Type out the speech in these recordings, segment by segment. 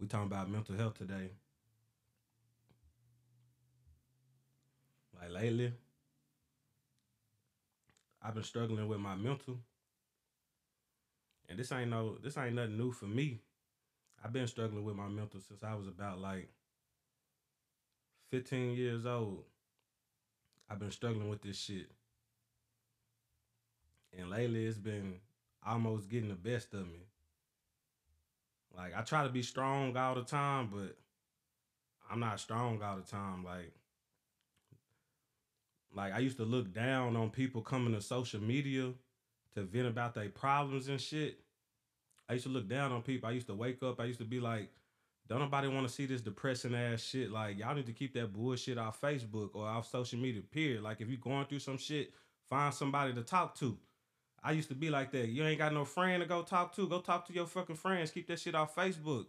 We talking about mental health today. Like lately, I've been struggling with my mental. And this ain't no this ain't nothing new for me. I've been struggling with my mental since I was about like 15 years old. I've been struggling with this shit. And lately it's been almost getting the best of me. Like I try to be strong all the time, but I'm not strong all the time. Like like I used to look down on people coming to social media to vent about their problems and shit. I used to look down on people. I used to wake up. I used to be like, don't nobody want to see this depressing ass shit. Like y'all need to keep that bullshit off Facebook or off social media. Period. Like if you're going through some shit, find somebody to talk to. I used to be like that. You ain't got no friend to go talk to. Go talk to your fucking friends. Keep that shit off Facebook.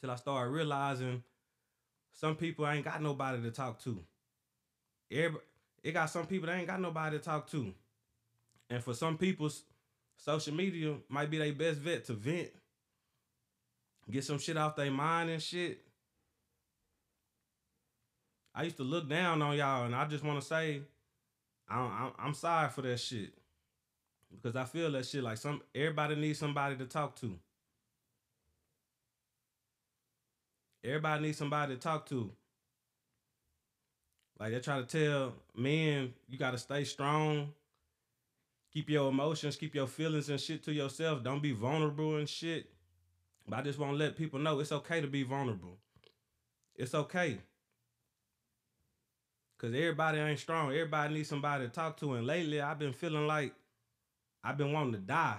Till I started realizing some people ain't got nobody to talk to. Everybody, it got some people that ain't got nobody to talk to. And for some people, social media might be their best vet to vent, get some shit off their mind and shit. I used to look down on y'all, and I just want to say, I'm, I'm sorry for that shit because I feel that shit like some everybody needs somebody to talk to. Everybody needs somebody to talk to. Like they try to tell men, you gotta stay strong. Keep your emotions, keep your feelings and shit to yourself. Don't be vulnerable and shit. But I just want to let people know it's okay to be vulnerable. It's okay. Cause everybody ain't strong. Everybody needs somebody to talk to. And lately I've been feeling like I've been wanting to die.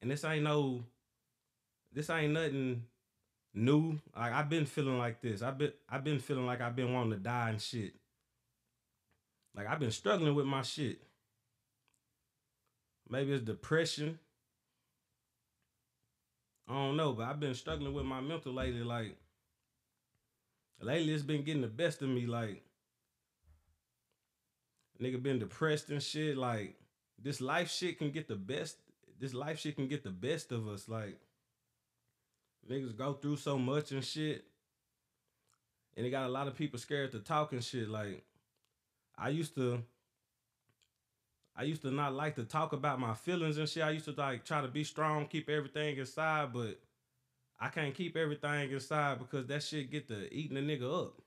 And this ain't no this ain't nothing new. Like I've been feeling like this. I've been I've been feeling like I've been wanting to die and shit. Like I've been struggling with my shit. Maybe it's depression. I don't know, but I've been struggling with my mental lately. Like lately, it's been getting the best of me. Like nigga been depressed and shit. Like this life shit can get the best. This life shit can get the best of us. Like niggas go through so much and shit. And it got a lot of people scared to talk and shit. Like I used to I used to not like to talk about my feelings and shit. I used to like try to be strong, keep everything inside, but I can't keep everything inside because that shit get to eating a nigga up.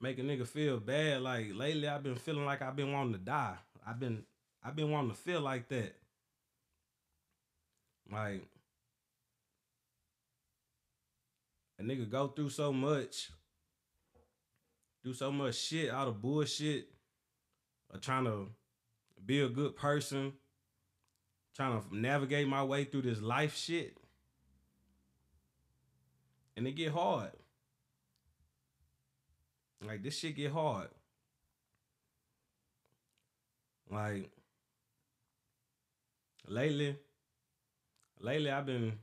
Make a nigga feel bad. Like lately I've been feeling like I've been wanting to die. I've been I've been wanting to feel like that. Like a nigga go through so much, do so much shit out of bullshit, or trying to be a good person, trying to navigate my way through this life shit. And it get hard. Like this shit get hard. Like lately, lately I've been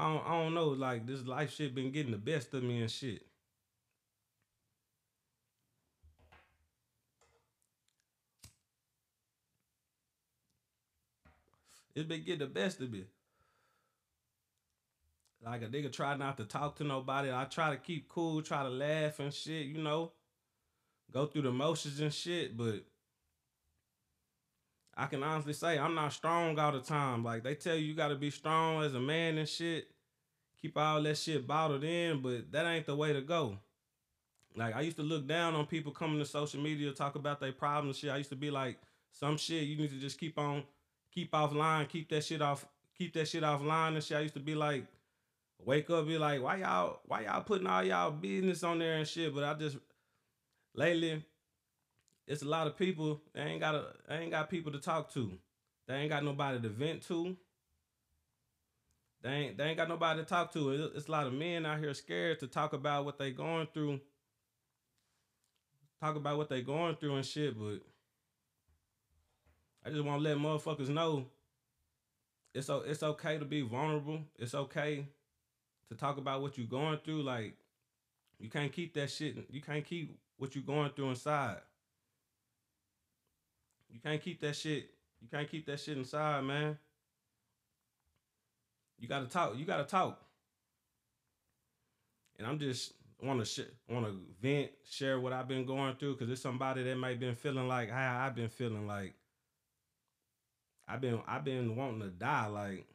I don't, I don't know, like this life shit been getting the best of me and shit. It's been getting the best of me. Like a nigga try not to talk to nobody. I try to keep cool, try to laugh and shit, you know. Go through the motions and shit, but I can honestly say I'm not strong all the time. Like they tell you you gotta be strong as a man and shit. Keep all that shit bottled in, but that ain't the way to go. Like I used to look down on people coming to social media talk about their problems shit. I used to be like, some shit you need to just keep on keep offline, keep that shit off, keep that shit offline and shit. I used to be like, wake up, be like, why y'all, why y'all putting all y'all business on there and shit? But I just lately, it's a lot of people. They ain't got a, they ain't got people to talk to. They ain't got nobody to vent to. They ain't, they ain't got nobody to talk to. It's a lot of men out here scared to talk about what they going through. Talk about what they going through and shit, but I just want to let motherfuckers know it's it's okay to be vulnerable. It's okay to talk about what you're going through. Like you can't keep that shit. You can't keep what you're going through inside. You can't keep that shit. You can't keep that shit inside, man. You gotta talk. You gotta talk. And I'm just want to sh- want to vent, share what I've been going through, because it's somebody that might been feeling like how I've been feeling. Like I've been I've been wanting to die. Like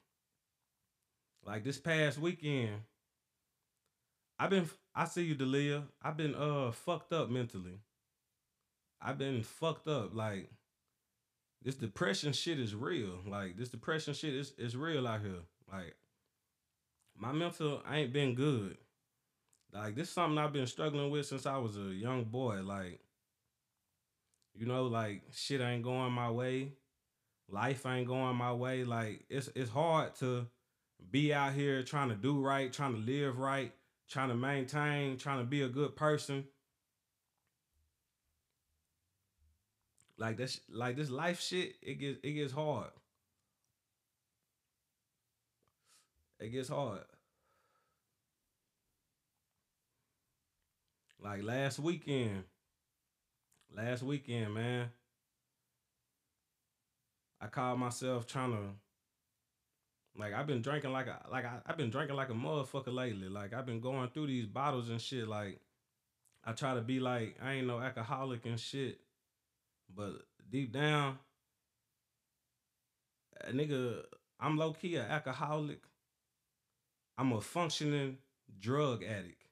like this past weekend, I've been I see you, Delia. I've been uh fucked up mentally. I've been fucked up. Like this depression shit is real. Like this depression shit is is real out here. Like my mental ain't been good. Like this is something I've been struggling with since I was a young boy. Like, you know, like shit ain't going my way. Life ain't going my way. Like it's it's hard to be out here trying to do right, trying to live right, trying to maintain, trying to be a good person. Like this like this life shit, it gets it gets hard. It gets hard. Like last weekend. Last weekend, man. I called myself trying to like I've been drinking like a like I, I've been drinking like a motherfucker lately. Like I've been going through these bottles and shit. Like I try to be like I ain't no alcoholic and shit. But deep down, a nigga, I'm low key an alcoholic. I'm a functioning drug addict.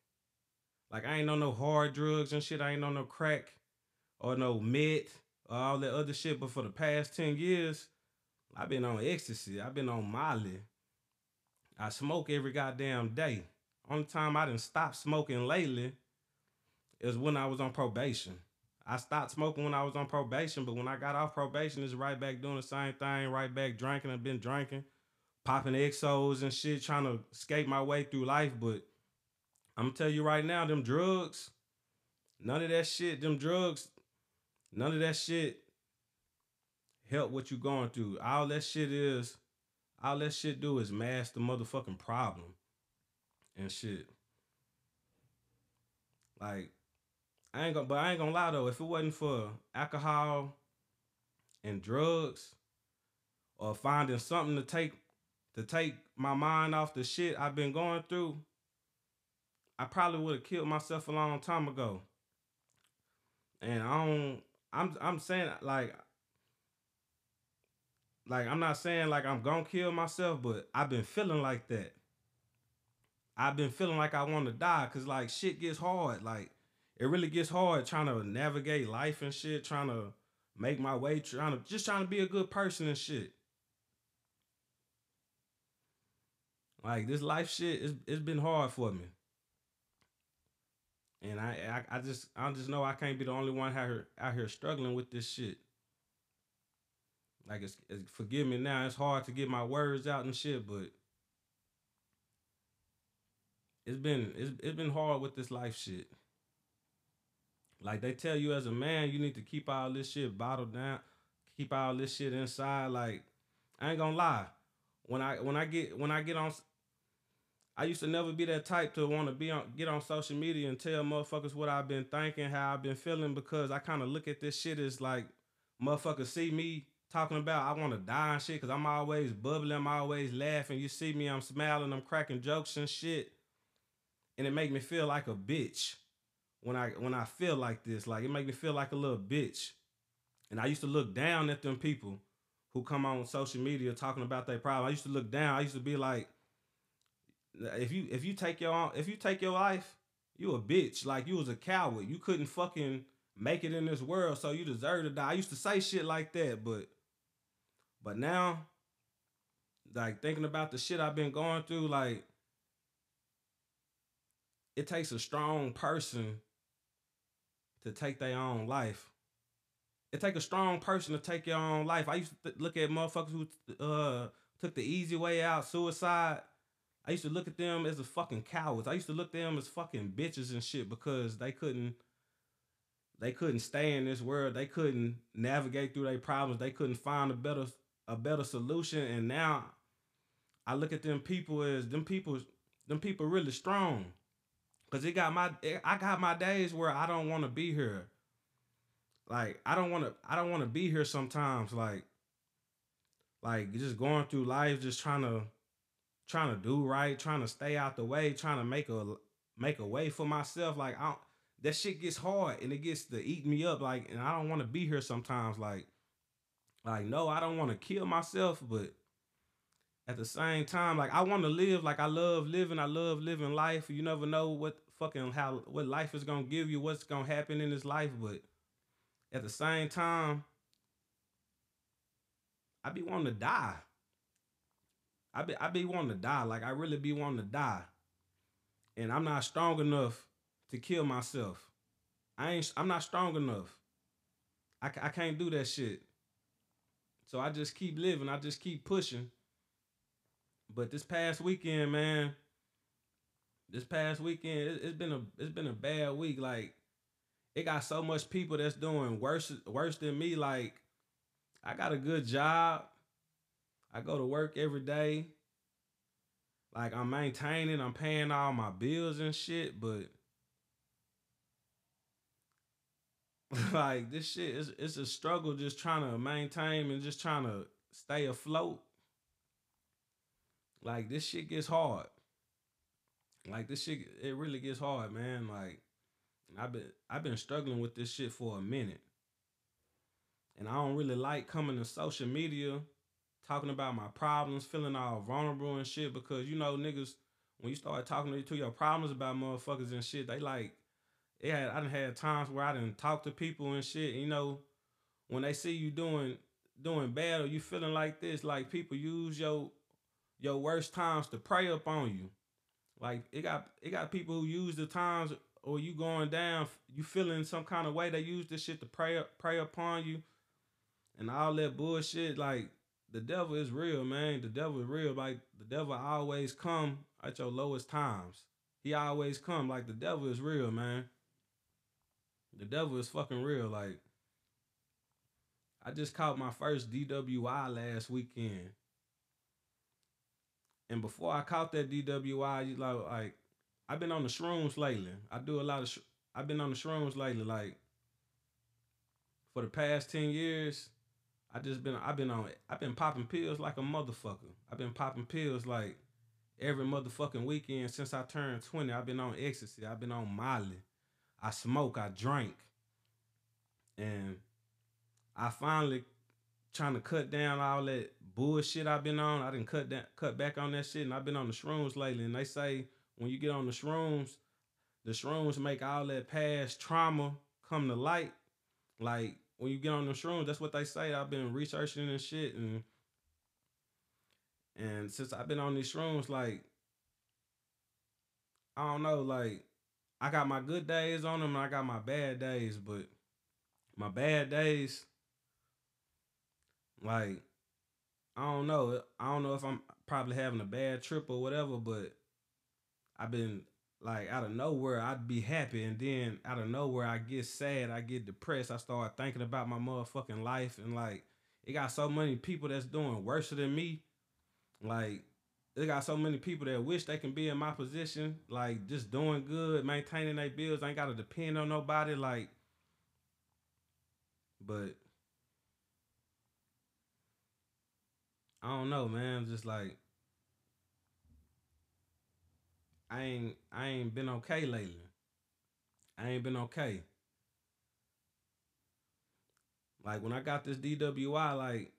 Like I ain't on no hard drugs and shit. I ain't on no crack or no meth or all that other shit. But for the past 10 years, I've been on ecstasy. I've been on Molly. I smoke every goddamn day. Only time I didn't stop smoking lately is when I was on probation. I stopped smoking when I was on probation, but when I got off probation, it's right back doing the same thing, right back drinking. I've been drinking, popping exos and shit, trying to escape my way through life. But I'm gonna tell you right now, them drugs, none of that shit, them drugs, none of that shit help what you're going through. All that shit is, all that shit do is mask the motherfucking problem and shit. Like, I ain't gonna, but I ain't gonna lie though. If it wasn't for alcohol and drugs, or finding something to take to take my mind off the shit I've been going through, I probably would have killed myself a long time ago. And I don't I'm I'm saying like like I'm not saying like I'm gonna kill myself, but I've been feeling like that. I've been feeling like I want to die because like shit gets hard. Like it really gets hard trying to navigate life and shit, trying to make my way, trying to just trying to be a good person and shit. Like this life shit, it's, it's been hard for me. And I, I, I just, I just know I can't be the only one out here, out here struggling with this shit. Like it's, it's, forgive me now. It's hard to get my words out and shit, but it's been, it's, it's been hard with this life shit. Like they tell you as a man, you need to keep all this shit bottled down, keep all this shit inside. Like I ain't gonna lie, when I when I get when I get on I used to never be that type to want to be on get on social media and tell motherfuckers what I've been thinking, how I've been feeling, because I kind of look at this shit as like motherfuckers see me talking about I want to die and shit, cause I'm always bubbling, I'm always laughing. You see me, I'm smiling, I'm cracking jokes and shit, and it make me feel like a bitch when I when I feel like this. Like it make me feel like a little bitch, and I used to look down at them people who come on social media talking about their problem. I used to look down. I used to be like if you if you take your if you take your life, you a bitch. Like you was a coward. You couldn't fucking make it in this world, so you deserve to die. I used to say shit like that, but but now, like thinking about the shit I've been going through, like it takes a strong person to take their own life. It take a strong person to take your own life. I used to look at motherfuckers who uh, took the easy way out, suicide I used to look at them as a fucking cowards. I used to look at them as fucking bitches and shit because they couldn't they couldn't stay in this world. They couldn't navigate through their problems. They couldn't find a better a better solution. And now I look at them people as them people them people really strong. Cause it got my I got my days where I don't want to be here. Like I don't want to I don't want to be here sometimes like like just going through life just trying to trying to do right, trying to stay out the way, trying to make a make a way for myself. Like I that shit gets hard and it gets to eat me up. Like, and I don't want to be here sometimes. Like, like no, I don't want to kill myself, but at the same time, like I want to live. Like I love living. I love living life. You never know what fucking how what life is gonna give you, what's gonna happen in this life, but at the same time, I be wanting to die. I be I be wanting to die. Like I really be wanting to die. And I'm not strong enough to kill myself. I ain't I'm not strong enough. I, I can't do that shit. So I just keep living. I just keep pushing. But this past weekend, man, this past weekend, it, it's been a it's been a bad week. Like it got so much people that's doing worse worse than me. Like I got a good job. I go to work every day. Like I'm maintaining, I'm paying all my bills and shit, but like this shit is it's a struggle just trying to maintain and just trying to stay afloat. Like this shit gets hard. Like this shit it really gets hard, man. Like I've been I've been struggling with this shit for a minute. And I don't really like coming to social media talking about my problems, feeling all vulnerable and shit because you know niggas when you start talking to your problems about motherfuckers and shit, they like yeah, I done had times where I didn't talk to people and shit. You know, when they see you doing doing bad or you feeling like this, like people use your your worst times to prey up on you. Like it got it got people who use the times or you going down, you feeling some kind of way. They use this shit to prey prey upon you, and all that bullshit. Like the devil is real, man. The devil is real. Like the devil always come at your lowest times. He always come. Like the devil is real, man. The devil is fucking real. Like, I just caught my first DWI last weekend. And before I caught that DWI, like, like I've been on the shrooms lately. I do a lot of. Sh- I've been on the shrooms lately. Like for the past ten years, I just been. I've been on. I've been popping pills like a motherfucker. I've been popping pills like every motherfucking weekend since I turned twenty. I've been on ecstasy. I've been on Molly. I smoke, I drink. And I finally trying to cut down all that bullshit I've been on. I didn't cut that cut back on that shit and I've been on the shrooms lately. And they say when you get on the shrooms, the shrooms make all that past trauma come to light. Like when you get on the shrooms, that's what they say. I've been researching and shit and and since I've been on these shrooms, like I don't know, like I got my good days on them and I got my bad days, but my bad days, like, I don't know. I don't know if I'm probably having a bad trip or whatever, but I've been like out of nowhere, I'd be happy, and then out of nowhere, I get sad, I get depressed. I start thinking about my motherfucking life, and like, it got so many people that's doing worse than me. Like, they got so many people that wish they can be in my position, like just doing good, maintaining their bills, I ain't gotta depend on nobody, like but I don't know, man. Just like I ain't I ain't been okay lately. I ain't been okay. Like when I got this DWI, like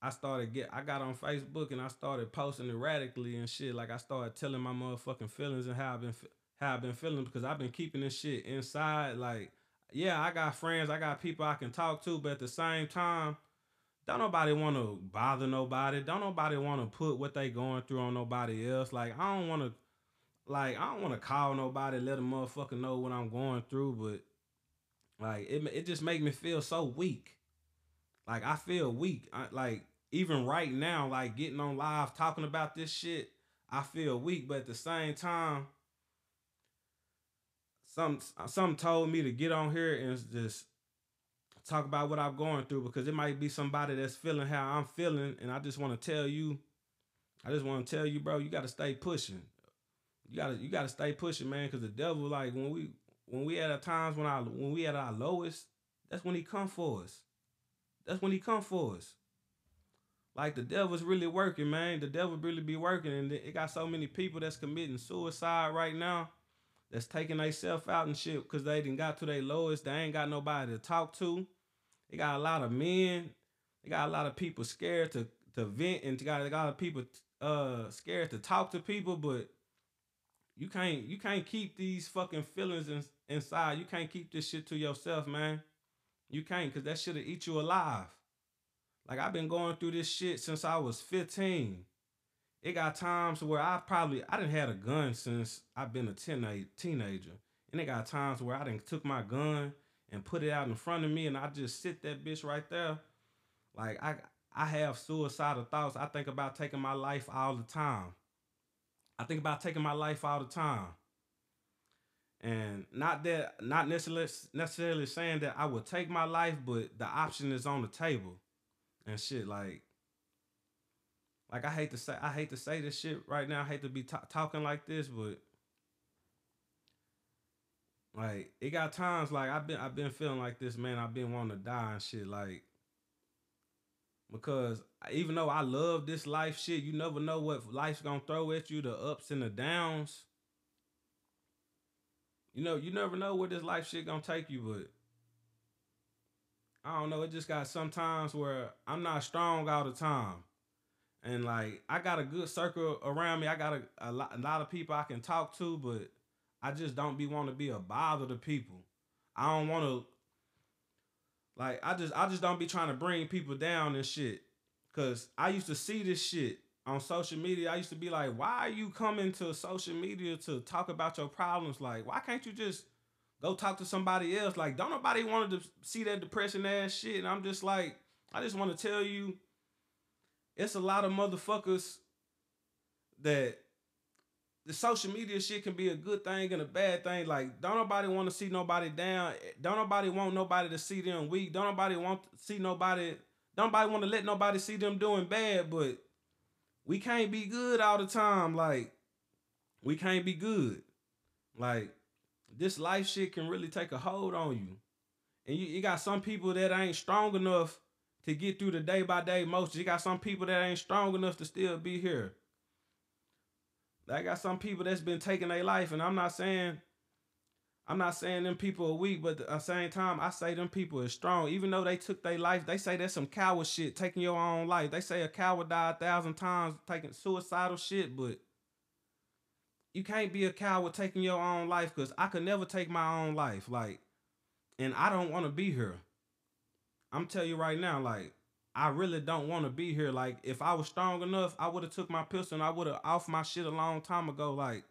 I started get I got on Facebook and I started posting erratically and shit. Like I started telling my motherfucking feelings and how I've been how I've been feeling because I've been keeping this shit inside. Like, yeah, I got friends, I got people I can talk to, but at the same time, don't nobody want to bother nobody. Don't nobody want to put what they going through on nobody else. Like I don't want to, like I don't want to call nobody, let a motherfucker know what I'm going through. But like it, it just make me feel so weak. Like I feel weak. I, like even right now, like getting on live talking about this shit, I feel weak. But at the same time, some some told me to get on here and just talk about what I'm going through because it might be somebody that's feeling how I'm feeling, and I just want to tell you, I just want to tell you, bro, you got to stay pushing. You gotta you gotta stay pushing, man, because the devil, like when we when we at our times when I when we at our lowest, that's when he come for us. That's when he come for us. like the devil's really working, man. The devil really be working, and it got so many people that's committing suicide right now, that's taking themselves out and shit because they didn't got to their lowest. They ain't got nobody to talk to. They got a lot of men. They got a lot of people scared to to vent, and they got a lot of people uh scared to talk to people. But you can't you can't keep these fucking feelings in, inside. You can't keep this shit to yourself, man. You can't, cause that shit'll eat you alive. Like I've been going through this shit since I was 15. It got times where I probably I didn't had a gun since I've been a teenage teenager. And it got times where I didn't took my gun and put it out in front of me and I just sit that bitch right there. Like I I have suicidal thoughts. I think about taking my life all the time. I think about taking my life all the time. And not that not necessarily necessarily saying that I would take my life, but the option is on the table and shit like like I hate to say I hate to say this shit right now. I hate to be t- talking like this, but like it got times like I've been I've been feeling like this, man. I've been wanting to die and shit like because even though I love this life shit, you never know what life's gonna throw at you, the ups and the downs. You know, you never know where this life shit gonna take you, but I don't know. It just got sometimes where I'm not strong all the time. And like I got a good circle around me. I got a, a, lot, a lot of people I can talk to, but I just don't be want to be a bother to people. I don't want to like I just I just don't be trying to bring people down and shit. Cause I used to see this shit on social media. I used to be like, why are you coming to social media to talk about your problems? Like, why can't you just Go talk to somebody else. Like, don't nobody want to see that depression ass shit. And I'm just like, I just want to tell you, it's a lot of motherfuckers that the social media shit can be a good thing and a bad thing. Like, don't nobody want to see nobody down. Don't nobody want nobody to see them weak. Don't nobody want to see nobody. Don't nobody want to let nobody see them doing bad. But we can't be good all the time. Like, we can't be good. Like, this life shit can really take a hold on you. And you, you got some people that ain't strong enough to get through the day by day motions. You got some people that ain't strong enough to still be here. I got some people that's been taking their life, and I'm not saying I'm not saying them people are weak, but at the same time, I say them people are strong. Even though they took their life, they say that's some coward shit, taking your own life. They say a coward died a thousand times taking suicidal shit, but you can't be a coward taking your own life because I could never take my own life. Like, and I don't want to be here. I'm telling you right now, like, I really don't want to be here. Like, if I was strong enough, I would have took my pistol and I would have off my shit a long time ago. Like,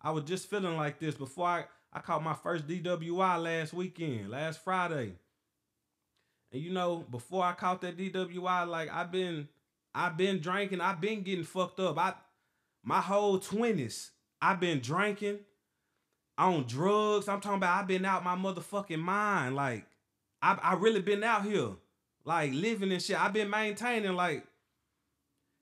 I was just feeling like this before I, I caught my first DWI last weekend, last Friday. And you know, before I caught that DWI, like I've been I've been drinking, I've been getting fucked up. I my whole 20s, I've been drinking on drugs. I'm talking about I've been out my motherfucking mind. Like, I I really been out here, like living and shit. I've been maintaining like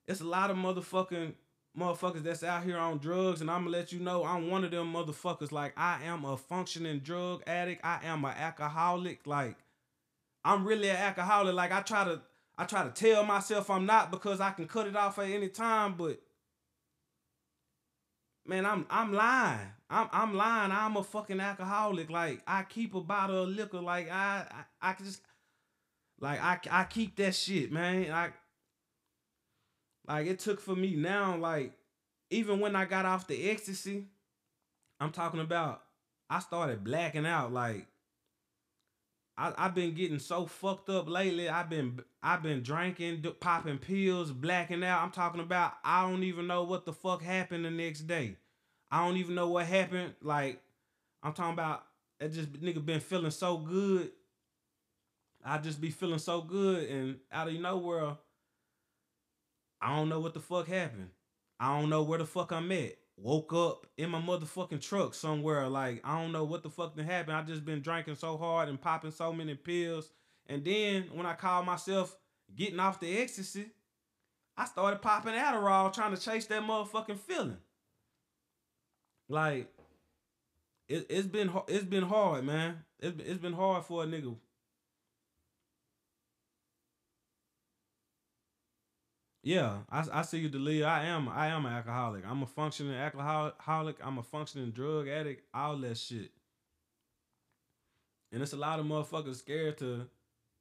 it's a lot of motherfucking motherfuckers that's out here on drugs, and I'm gonna let you know I'm one of them motherfuckers. Like I am a functioning drug addict. I am an alcoholic. Like I'm really an alcoholic. Like I try to I try to tell myself I'm not because I can cut it off at any time, but man, I'm I'm lying. I'm I'm lying. I'm a fucking alcoholic. Like I keep a bottle of liquor. Like I I, I just like I I keep that shit, man. I like it took for me now. Like even when I got off the ecstasy, I'm talking about. I started blacking out. Like I I've been getting so fucked up lately. I've been I've been drinking, popping pills, blacking out. I'm talking about I don't even know what the fuck happened the next day. I don't even know what happened. Like I'm talking about it just nigga been feeling so good. I just be feeling so good and out of nowhere I don't know what the fuck happened. I don't know where the fuck I'm at. Woke up in my motherfucking truck somewhere. Like, I don't know what the fuck that happened. I just been drinking so hard and popping so many pills. And then when I called myself getting off the ecstasy, I started popping Adderall trying to chase that motherfucking feeling. Like, it, it's been it's been hard, man. It's it's been hard for a nigga. Yeah, I, I see you, Delia. I am I am an alcoholic. I'm a functioning alcoholic. I'm a functioning drug addict. All that shit. And it's a lot of motherfuckers scared to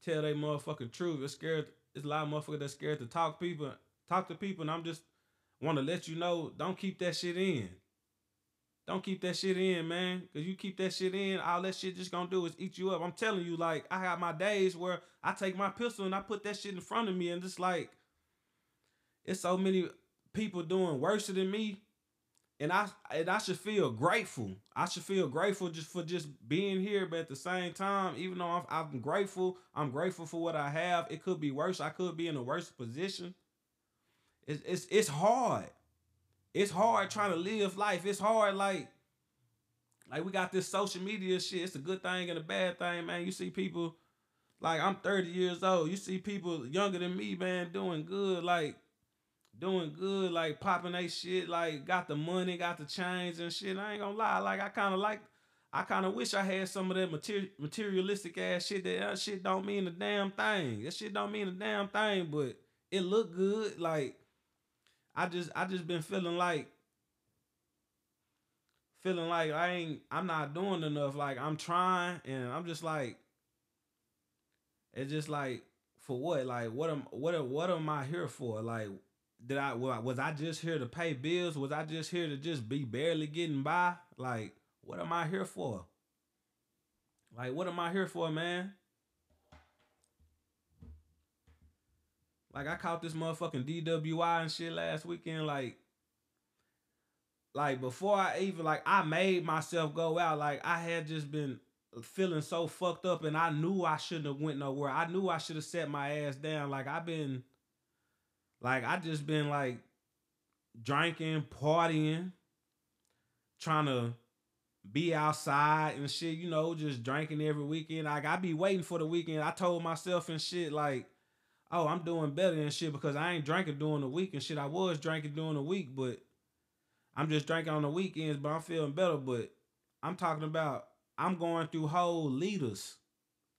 tell their motherfucking truth. It's scared. It's a lot of motherfuckers that scared to talk people, talk to people. And I'm just want to let you know, don't keep that shit in. Don't keep that shit in, man. Cause you keep that shit in, all that shit just gonna do is eat you up. I'm telling you, like, I got my days where I take my pistol and I put that shit in front of me and just like it's so many people doing worse than me. And I and I should feel grateful. I should feel grateful just for just being here. But at the same time, even though I'm, I'm grateful, I'm grateful for what I have. It could be worse. I could be in a worse position. It's it's it's hard. It's hard trying to live life. It's hard like like we got this social media shit. It's a good thing and a bad thing, man. You see people like I'm 30 years old. You see people younger than me, man, doing good, like doing good, like popping they shit, like got the money, got the chains and shit. I ain't gonna lie, like I kind of like, I kind of wish I had some of that material, materialistic ass shit. That, that shit don't mean a damn thing. That shit don't mean a damn thing, but it look good. Like I just I just been feeling like feeling like I ain't I'm not doing enough. Like I'm trying and I'm just like it's just like for what? Like what am what what am I here for? Like did I was I just here to pay bills? Was I just here to just be barely getting by? Like what am I here for? Like what am I here for, man? Like I caught this motherfucking DWI and shit last weekend. Like, like before I even like I made myself go out. Like I had just been feeling so fucked up, and I knew I shouldn't have went nowhere. I knew I should have set my ass down. Like I've been, like I just been like drinking, partying, trying to be outside and shit. You know, just drinking every weekend. Like I be waiting for the weekend. I told myself and shit like oh, I'm doing better and shit because I ain't drinking during the week and shit. I was drinking during the week, but I'm just drinking on the weekends, but I'm feeling better. But I'm talking about I'm going through whole liters,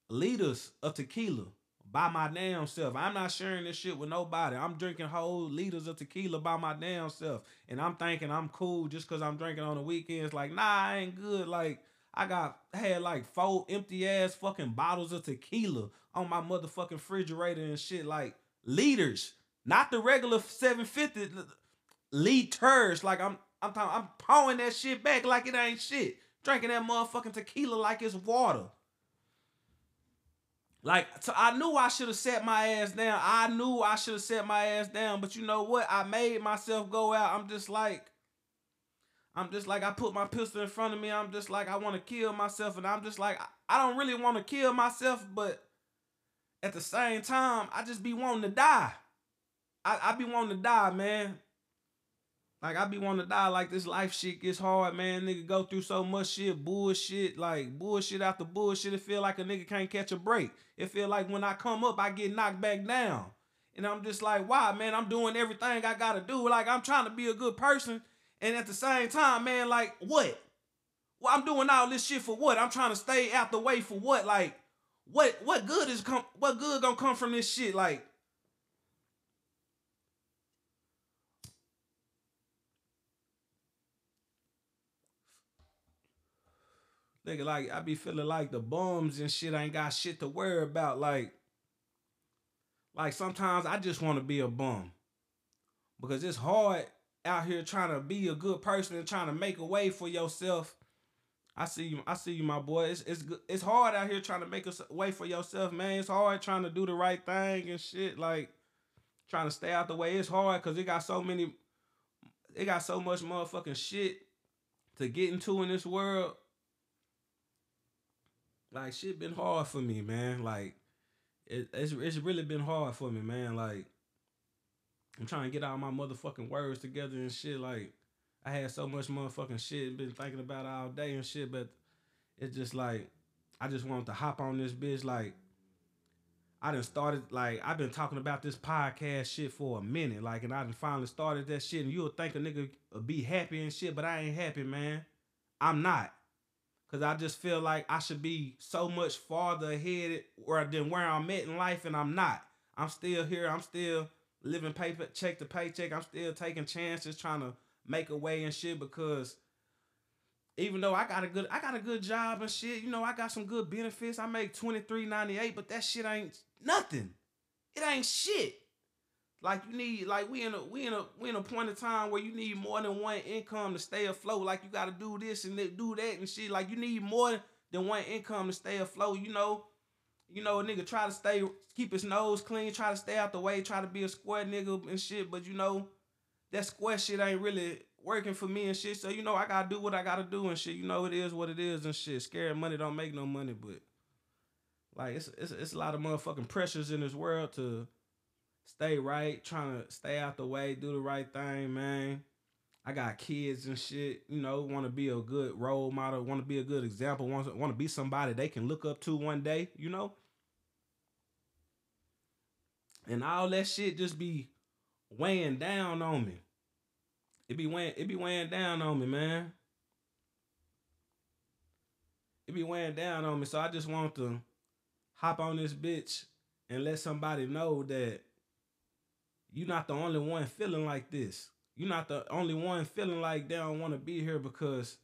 liters of tequila by my damn self. I'm not sharing this shit with nobody. I'm drinking whole liters of tequila by my damn self. And I'm thinking I'm cool just because I'm drinking on the weekends. Like, nah, I ain't good. Like, I got had like four empty ass fucking bottles of tequila on my motherfucking refrigerator and shit like liters, not the regular 750 liters. Like I'm I'm talking, I'm pouring that shit back like it ain't shit. Drinking that motherfucking tequila like it's water. Like so I knew I should have set my ass down. I knew I should have set my ass down, but you know what? I made myself go out. I'm just like I'm just like I put my pistol in front of me. I'm just like I want to kill myself, and I'm just like I don't really want to kill myself, but at the same time, I just be wanting to die. I, I be wanting to die, man. Like I be wanting to die. Like this life shit gets hard, man. Nigga go through so much shit, bullshit, like bullshit after bullshit. It feel like a nigga can't catch a break. It feel like when I come up, I get knocked back down. And I'm just like, why, man? I'm doing everything I gotta do. Like I'm trying to be a good person. And at the same time, man, like, what? Well, I'm doing all this shit for what? I'm trying to stay out the way for what? Like, what what good is come what good gonna come from this shit? Like, like I be feeling like the bums and shit ain't got shit to worry about. Like, like sometimes I just want to be a bum because it's hard out here trying to be a good person and trying to make a way for yourself. I see you, I see you, my boy. It's it's it's hard out here trying to make a way for yourself, man. It's hard trying to do the right thing and shit, like trying to stay out the way. It's hard because it got so many, it got so much motherfucking shit to get into in this world. Like shit been hard for me, man. Like it, it's it's really been hard for me, man. Like I'm trying to get all my motherfucking words together and shit. Like, I had so much motherfucking shit been thinking about all day and shit, but it's just like I just wanted to hop on this bitch. Like, I done started like I've been talking about this podcast shit for a minute, like, and I done finally started that shit. And you'll think a nigga be happy and shit, but I ain't happy, man. I'm not. Cause I just feel like I should be so much farther ahead where than where I'm at in life, and I'm not. I'm still here. I'm still living paper check to paycheck. I'm still taking chances, trying to make a way and shit because even though I got a good I got a good job and shit, you know, I got some good benefits. I make 23.98, but that shit ain't nothing. It ain't shit. Like you need like we in a we in a we in a point of time where you need more than one income to stay afloat. Like you gotta do this and do that and shit. Like you need more than one income to stay afloat, you know. You know, a nigga try to stay keep his nose clean, try to stay out the way, try to be a square nigga and shit, but you know, that square shit ain't really working for me and shit. So you know, I gotta do what I gotta do and shit. You know, it is what it is and shit. Scared money don't make no money, but like it's it's it's a lot of motherfucking pressures in this world to stay right, trying to stay out the way, do the right thing, man. I got kids and shit, you know, want to be a good role model, want to be a good example, want want to be somebody they can look up to one day, you know. And all that shit just be weighing down on me. It be weighing, it be weighing down on me, man. It be weighing down on me. So I just want to hop on this bitch and let somebody know that you're not the only one feeling like this. You're not the only one feeling like they don't want to be here because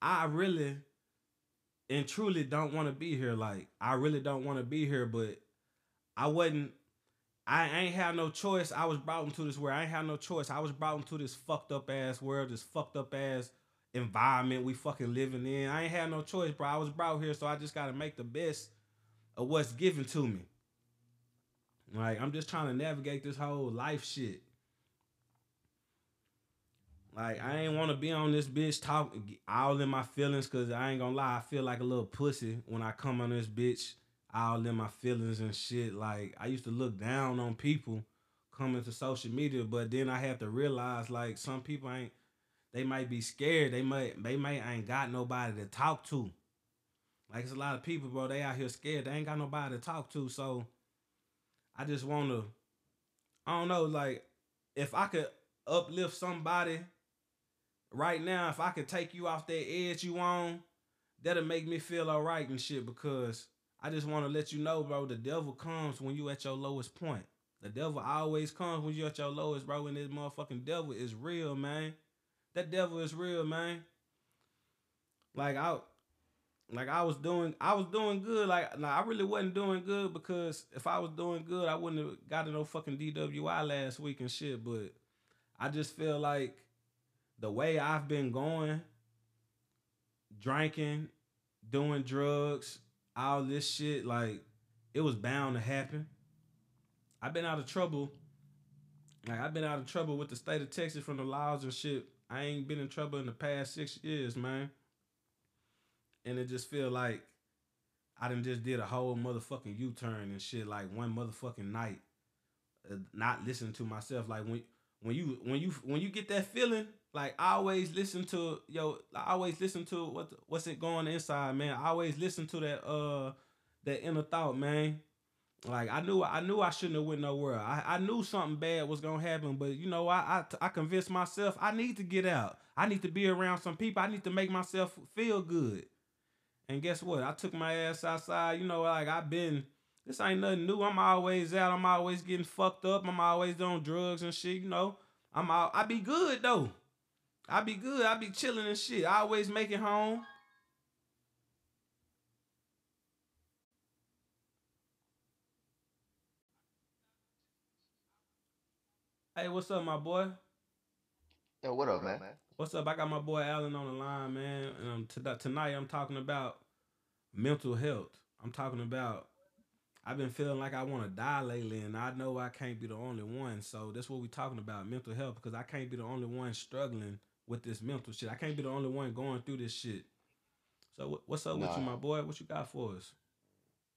I really and truly don't want to be here. Like I really don't want to be here, but I wasn't I ain't had no choice. I was brought into this world. I ain't had no choice. I was brought into this fucked up ass world, this fucked up ass environment we fucking living in. I ain't had no choice, bro. I was brought here, so I just gotta make the best of what's given to me. Like I'm just trying to navigate this whole life shit. Like I ain't want to be on this bitch talk all in my feelings, cause I ain't gonna lie, I feel like a little pussy when I come on this bitch all in my feelings and shit. Like I used to look down on people coming to social media, but then I have to realize like some people ain't they might be scared. They might they might ain't got nobody to talk to. Like it's a lot of people, bro, they out here scared. They ain't got nobody to talk to. So I just wanna I don't know, like if I could uplift somebody right now, if I could take you off that edge you on, that'll make me feel all right and shit because I just want to let you know, bro, the devil comes when you at your lowest point. The devil always comes when you at your lowest, bro. And this motherfucking devil is real, man. That devil is real, man. Like I like I was doing I was doing good. Like nah, I really wasn't doing good because if I was doing good, I wouldn't have got no fucking DWI last week and shit. But I just feel like the way I've been going, drinking, doing drugs, all this shit, like it was bound to happen. I've been out of trouble. Like I've been out of trouble with the state of Texas from the laws and shit. I ain't been in trouble in the past six years, man. And it just feel like I done just did a whole motherfucking U-turn and shit like one motherfucking night. Uh, not listening to myself. Like when when you when you when you get that feeling, like I always listen to yo, I always listen to what what's it going inside, man. I always listen to that uh that inner thought, man. Like I knew I knew I shouldn't have went nowhere. I, I knew something bad was gonna happen, but you know I, I I convinced myself I need to get out. I need to be around some people. I need to make myself feel good. And guess what? I took my ass outside. You know, like I've been. This ain't nothing new. I'm always out. I'm always getting fucked up. I'm always doing drugs and shit. You know, I'm all, I be good though. I be good. I be chilling and shit. I always make it home. Hey, what's up, my boy? Yo, what up, man? What's up? I got my boy Allen on the line, man. And um, t- tonight I'm talking about mental health. I'm talking about I've been feeling like I want to die lately, and I know I can't be the only one. So that's what we're talking about, mental health, because I can't be the only one struggling with this mental shit. I can't be the only one going through this shit. So what's up with you, my boy? What you got for us?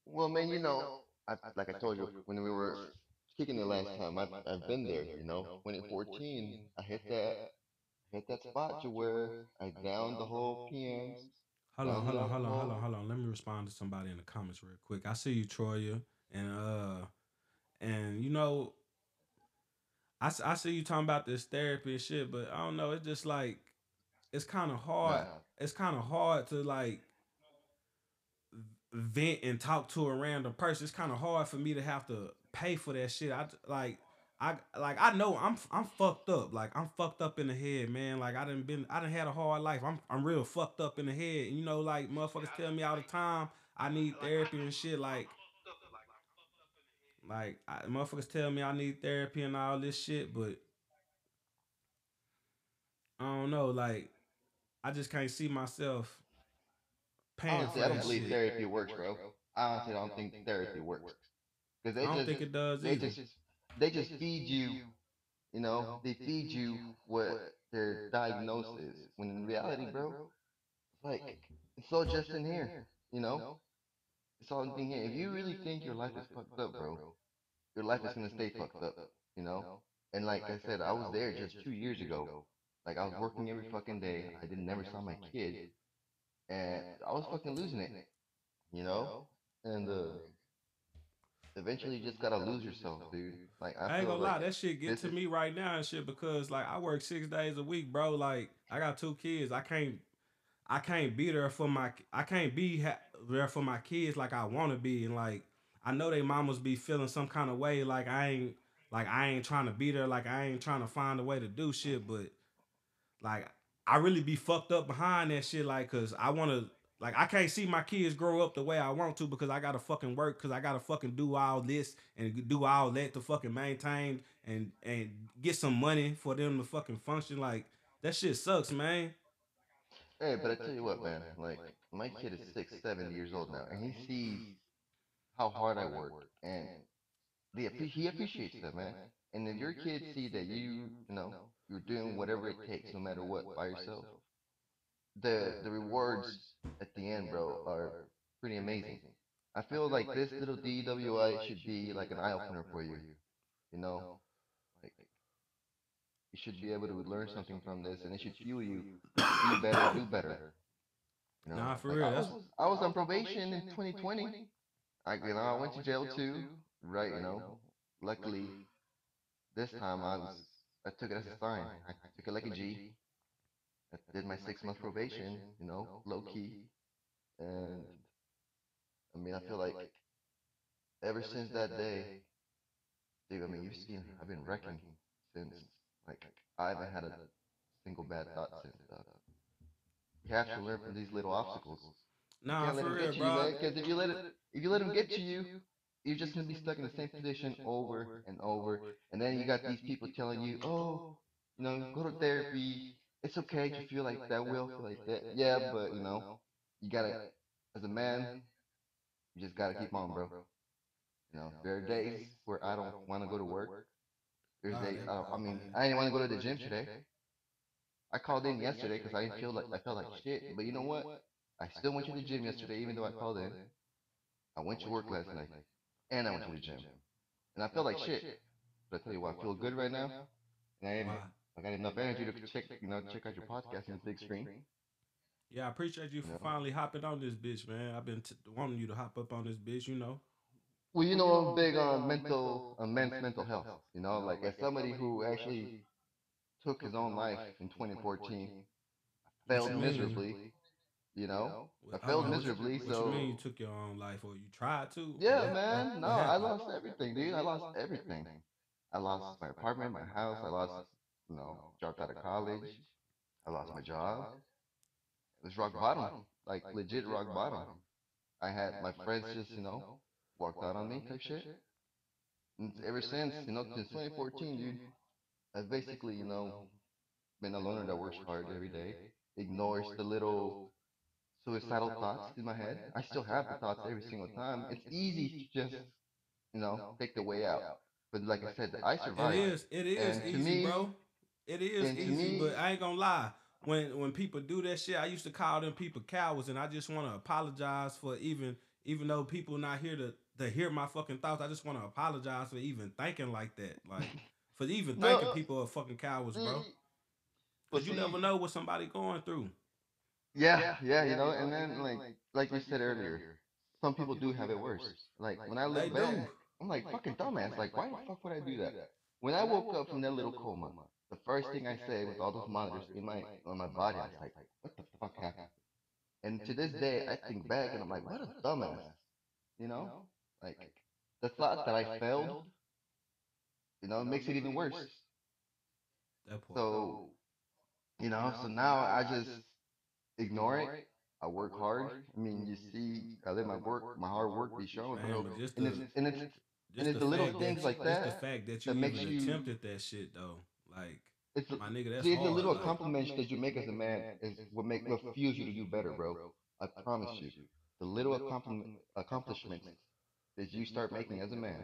Well, man, you know, I, like I told you when we were kicking the last time, I, I've been there. You know, 2014, I hit that hit that spot to where I downed the whole PMs, Hold on, downed hold on, hold on, hold on, hold on. Let me respond to somebody in the comments real quick. I see you, Troya, and uh, and you know, I, I see you talking about this therapy and shit, but I don't know. It's just like it's kind of hard. Nah, It's kind of hard to like vent and talk to a random person. It's kind of hard for me to have to pay for that shit. I like I like I know I'm I'm fucked up. Like I'm fucked up in the head, man. Like I didn't been I didn't had a hard life. I'm I'm real fucked up in the head. And You know, like motherfuckers tell me all the time I need therapy and shit. Like like I, motherfuckers tell me I need therapy and all this shit, but I don't know. Like I just can't see myself paying Honestly, for I don't believe shit. therapy works, bro. I honestly don't think therapy works because I don't just think it does either. just they just feed you, you know, they feed you what their diagnosis is. When in reality, bro, like it's all just in here, you know. It's all in here. If you really think your life is fucked up, bro, your life is gonna stay fucked up, you know. And like I said, I was there just two years ago. Like I was working every fucking day. I didn't never saw my kid, and I was fucking losing it, you know. And uh, eventually, you just gotta lose yourself, dude. Like I, I ain't gonna like lie, that shit get to is- me right now and shit because like I work six days a week, bro. Like I got two kids. I can't, I can't be there for my, I can't be ha- there for my kids like I want to be, and like I know they mamas be feeling some kind of way. Like I ain't, like I ain't trying to be there. Like I ain't trying to find a way to do shit, but like I really be fucked up behind that shit. Like cause I want to. Like I can't see my kids grow up the way I want to because I gotta fucking work because I gotta fucking do all this and do all that to fucking maintain and and get some money for them to fucking function. Like that shit sucks, man. Hey, but I tell you what, man. Like my kid is six, seven years old now, and he sees how hard I work, and the he appreciates that, man. And if your kids see that you, you know, you're doing whatever it takes, no matter what, by yourself, the the rewards at the end, bro, are pretty amazing. I feel like this little DWI should be like an eye opener for you. You know, like you should be able to learn something from this, and it should fuel you to be better, do better. You know, Nah, for like, real, I was, I was on probation in 2020. I, you know, I went to jail too, right? You know, luckily this time I was, I took it as a sign. I took it like a G. I did my six month probation, you know, low key, and I mean, I feel like ever since that day, dude. I mean, you've seen I've been wrecking since. Like I haven't had a single bad thought since. Uh, you have to learn from these little obstacles. You Nah, can't let for real, get to you, bro. Because if you let it, if you let them get to you, you're just gonna be stuck in the same position over and over. And then you got these people telling you, oh, you know, go to therapy. It's okay to feel like that. Will feel like that. Yeah, but you know, you gotta, as a man, you just gotta keep on, bro. You know, there are days where I don't want to go to work. There's days, uh, I mean, I didn't want to go to the gym today. I called in yesterday because I didn't feel like I felt like shit. But you know what? I still went to the gym yesterday, even though I called in. I went to work last night, and I went to the gym, and I felt like shit. But I tell you what, I feel good right now, and I, Why? I got enough energy to check, you know, check out your podcast on the big screen. Yeah, I appreciate you for No. finally hopping on this bitch, man. I've been t- wanting you to hop up on this bitch, you know. Well, you know, I'm big on mental, on men's mental health. You know, like as somebody who actually took his own life in 2014, failed miserably. You know, I failed what- miserably. What So you mean you took your own life or you tried to? yeah, What- man. No, I lost everything, dude. I lost everything. I lost my apartment, my house. I lost, you know, dropped out of college. I lost my job. It was rock bottom, like legit rock bottom. I had my friends just, you know, walked out on me type shit. And ever since, you know, since 2014, dude, I've basically, you know, been a loner that works hard every day, ignores the little suicidal thoughts in my head. I still have the thoughts every single time. It's easy to just, you know, take the way out. But like I said, I survived. It is. It is And to easy, me- bro. It is and easy, me- but I ain't gonna lie. When when people do that shit, I used to call them people cowards, and I just want to apologize for even even though people not here to to hear my fucking thoughts. I just want to apologize for even thinking like that, like for even No, thinking uh, people are fucking cowards, bro. Mm, Because you see- never know what somebody going through. Yeah, yeah, you know, and then like like you said earlier, some people do have it worse. Like when I They look back, do. I'm like fucking dumbass. Like why the fuck would I do that? When I woke up from that little coma, the first thing I say with all those monitors in my on my body, I was like, what the fuck happened? And to this day, I think back and I'm like, what a dumbass. You know, like the thought that I failed you know, makes it even worse. That. So, you know, so now I just ignore it. I work hard. I mean, you see, I let my work, my hard work be shown, Man, bro. but just And the, it's and it's just and it's the little things that, like just that the fact that you that makes even you- attempted that shit though. Like, it's the- my nigga, that's see, it's the hard. little like, accomplishments that you make as a man is what make what fuels you to do better, bro. I promise you, the little accomplishment, accomplishments that you start making as a man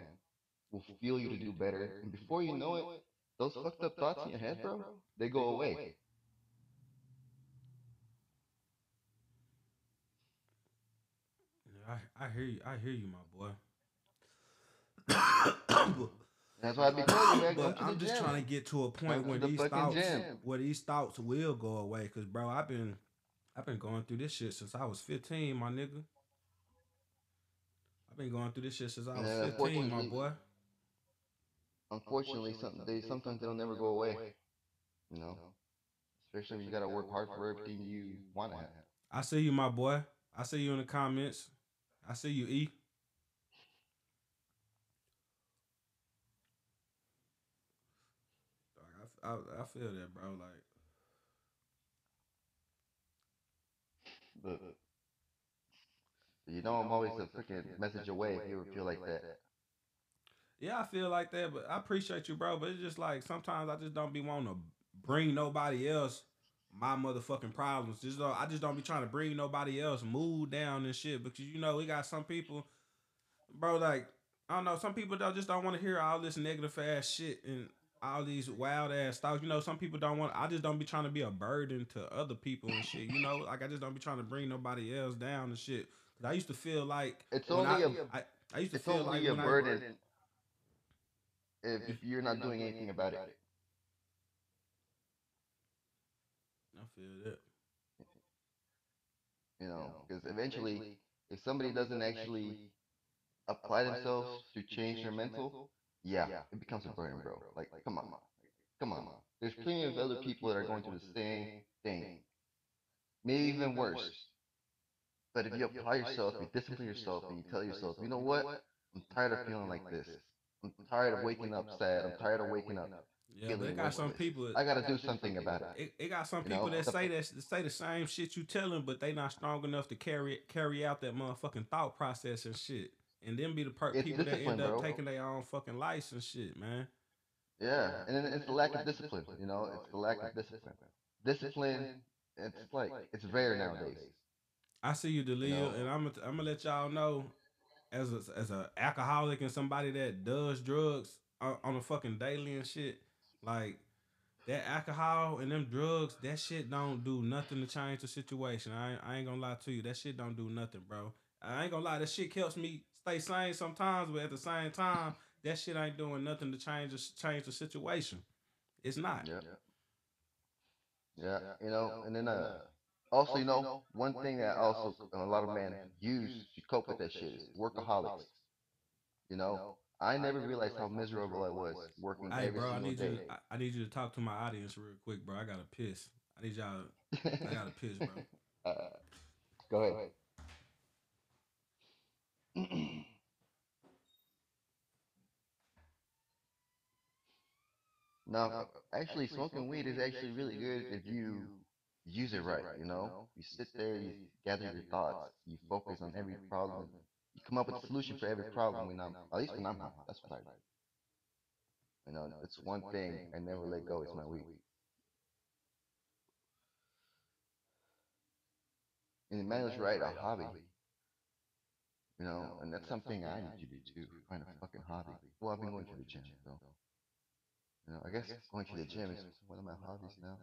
will fuel you to do better. And before you know it, those fucked up thoughts in your head, bro, they go away. I, I hear you. I hear you, my boy. That's why I be telling you, man, but I'm just gym. trying to get to a point Go where the these thoughts, gym. where these thoughts will go away. Cause bro, I've been, I've been going through this shit since I was 15, my nigga. I've been going through this shit since I was Yeah, 15, my boy. Unfortunately, some they sometimes they'll never go away. You know, especially when you gotta work hard for everything you want to have. I see you, my boy. I see you in the comments. I see you, E. Dog, I, I, feel that, bro. Like, But you know, I'm always a freaking message away if you ever feel like that. yeah, I feel like that, but I appreciate you, bro. But it's just like sometimes I just don't be wanting to bring nobody else my motherfucking problems. Just I just don't be trying to bring nobody else mood down and shit because you know we got some people, bro. Like I don't know, some people don't just don't want to hear all this negative ass shit and all these wild ass thoughts. You know, some people don't want. I just don't be trying to be a burden to other people and shit. You know, like I just don't be trying to bring nobody else down and shit. 'Cause I used to feel like It's only I, a I, I used to feel like a when I- burden if you're not doing anything about it. I feel that. You know, because eventually, if somebody doesn't actually apply themselves to change their mental, yeah, yeah, it becomes a burden, bro. Like, come on, come on. There's plenty of other people that are going through the same thing, maybe even worse. But if you apply yourself, you discipline yourself, and you tell yourself, you know what? I'm tired of feeling like this. I'm tired of waking up sad. I'm tired of waking up. Yeah, but feeling it got some worthless. people. I gotta do something about it. It, it got some You people know, that say that say the same shit you tell them, but they not strong enough to carry carry out that motherfucking thought process and shit. And then be the It's people that end up bro. taking their own fucking life and shit, man. Yeah, and it's the lack of discipline. You know, it's the lack of discipline. Discipline, it's like it's rare nowadays. I see you, Delia, know? and I'm gonna I'm gonna let y'all know, as a, as a alcoholic and somebody that does drugs on, on a fucking daily and shit, like that alcohol and them drugs, that shit don't do nothing to change the situation. I ain't, I ain't gonna lie to you, that shit don't do nothing, bro. I ain't gonna lie, that shit helps me stay sane sometimes, but at the same time, that shit ain't doing nothing to change the, change the situation. It's not. Yeah. Yeah, you know, and then uh, also, you know, one thing that also a lot of men use to cope with that shit is workaholics. You know, I never realized how miserable I was working Hey, every bro, I need day. you. I, I need you to talk to my audience real quick, bro. I gotta piss. I need y'all. I gotta piss, bro. uh, go ahead. No, actually, smoking weed is actually really good if you use it right. You know, you sit there, you gather your thoughts, you focus on every problem, you come up with a solution for every problem. When I'm, at least when I'm high, that's what I do. You know, it's one thing I never let go. It's my weed. And is right, a hobby. You know, and that's something I need you to do too. Find a fucking hobby. Well, I've been going to the gym, though. You know, I guess going to the gym is one of my hobbies now.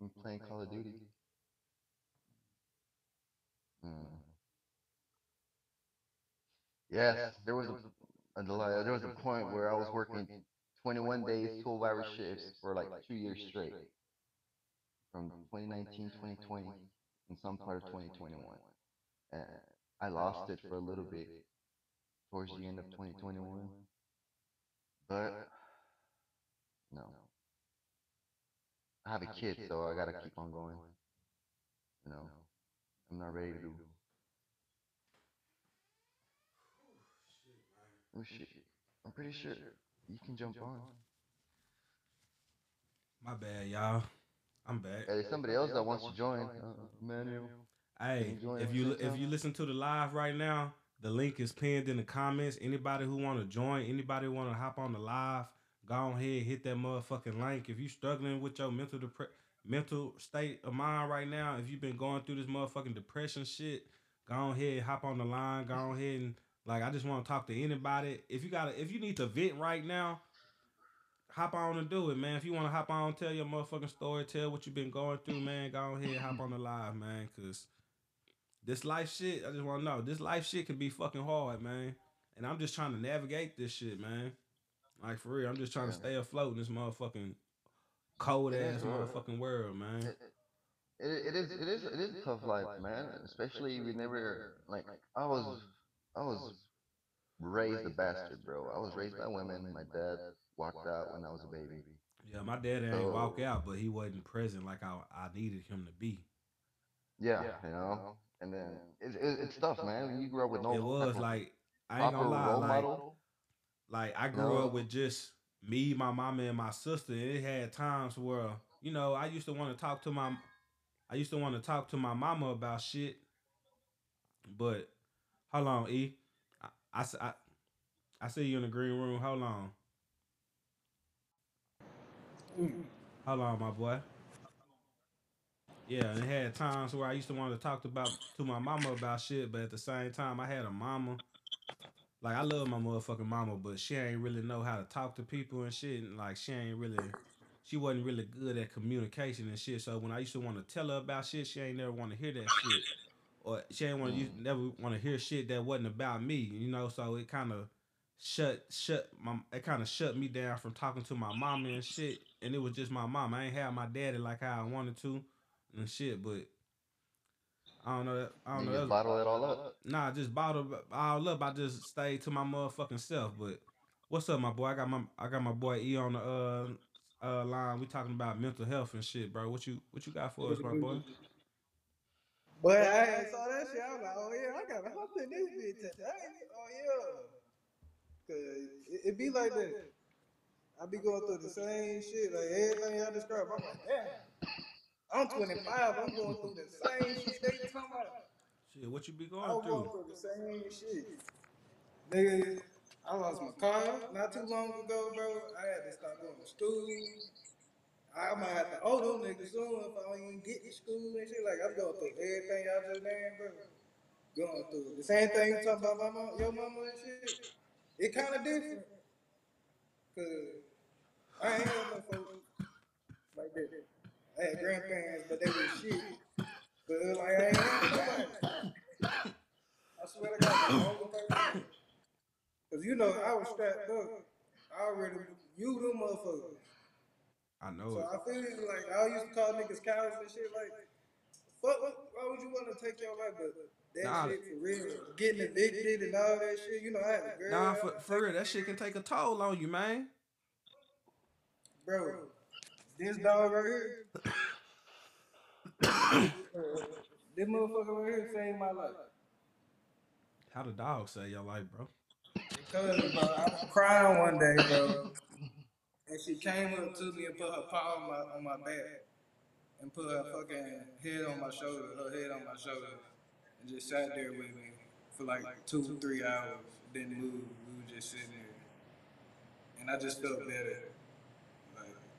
I'm playing Call of Duty. Hmm. Yes, there was a. There was a point where I was working 21 days, 12 hour shifts for like two years straight. From 2019, 2020, and some part of 2021. And I lost it for a little bit towards the end of 2021. But no. I have a kid, so I gotta keep on going. You know, I'm not ready to. Oh shit! I'm pretty sure. you can jump on. My bad, y'all. I'm back. Hey, there's somebody else that wants to join. Uh, Manuel. Hey, if you if you listen to the live right now, the link is pinned in the comments. Anybody who want to join, anybody want to hop on the live, go ahead hit that motherfucking link. If you struggling with your mental depre- mental state of mind right now, if you've been going through this motherfucking depression shit, go ahead hop on the line. Go ahead and like I just want to talk to anybody. If you got to if you need to vent right now, hop on and do it, man. If you want to hop on, tell your motherfucking story, tell what you've been going through, man. Go ahead, hop on the live, man, cause this life shit, I just want to know, this life shit can be fucking hard, man. And I'm just trying to navigate this shit, man. Like for real, I'm just trying to stay afloat in this motherfucking cold It is, ass motherfucking world, man. It, it, it is it is it is a tough life, man. Especially we never like I was I was raised a bastard, bro. I was raised by women. My dad walked out when I was a baby. Yeah, my dad ain't walk So- out, but he wasn't present like I I needed him to be. Yeah, you know. And then it's it, it's tough, man. When you grew up with no it was like I ain't proper gonna lie, role like model. Like I grew up with just me, my mama, and my sister, and it had times where you know I used to want to talk to my, I used to want to talk to my mama about shit, but hold on, E, I, I, I- I see you in the green room. Hold on, hold on, my boy. Yeah, and it had times where I used to want to talk about to my mama about shit, but at the same time, I had a mama. Like I love my motherfucking mama, but she ain't really know how to talk to people and shit. And like she ain't really, she wasn't really good at communication and shit. So when I used to want to tell her about shit, she ain't never want to hear that shit, or she ain't want to Mm. never want to hear shit that wasn't about me. You know, so it kind of shut shut my it kind of shut me down from talking to my mama and shit. And it was just my mom. I ain't have my daddy like how I wanted to and shit, but. I don't know. that- I don't You know. just that's- bottle it all up. Nah, just bottle all up. I just stayed to my motherfucking self. But what's up, my boy? I got my I got my boy E on the uh uh line. We talking about mental health and shit, bro. What you what you got for us, my boy? But I had saw that shit. I was like, oh yeah, I gotta hop in this bitch today. Oh yeah. Cause it, it be like that. I be going through the same shit, like everything y'all described. I'm like, damn. I'm 25. I'm going through the same shit they talking about. Shit, what you be going I going was going through? through the same shit. Nigga, I lost my car not too long ago, bro. I had to stop going to school. I might have to owe them niggas soon if I don't even get to school and shit. Like, I'm going through everything y'all just named, bro. Going through the same thing you talking about my mom, your mama and shit. It kind of different. Cause I ain't got no folks like that. I had grandparents, but they was shit. But it was like, I ain't had nobody. I swear to God, the only. Cause you know, I was strapped up. I already you them motherfuckers. I know So it. I feel like I used to call niggas cowards and shit. Like, fuck, why would you want to take your life? But that Nah. shit for real, getting evicted and all that shit. You know, I had a girl. Nah, for, for real, that shit can take a toll on you, man. bro. This dog right here. uh, this motherfucker right here saved my life. How the dog save your life, bro? Because bro, I was crying one day, bro, and she came up to me and put her paw on my on my back, and put her fucking head on my shoulder, her head on my shoulder, and just sat there with me for like two, three hours. Didn't move. We were just sitting there, and I just felt better.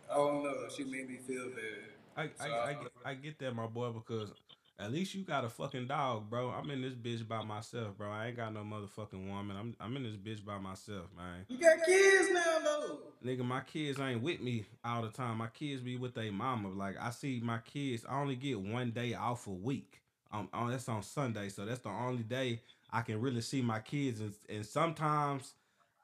I don't know, she made me feel better. I, I, I, get, I get that, my boy, because at least you got a fucking dog, bro. I'm in this bitch by myself, bro. I ain't got no motherfucking woman. I'm I'm in this bitch by myself, man. You got kids now, though. Nigga, my kids ain't with me all the time. My kids be with their mama. Like I see my kids, I only get one day off a week. Um, on that's on Sunday, so that's the only day I can really see my kids. And, and sometimes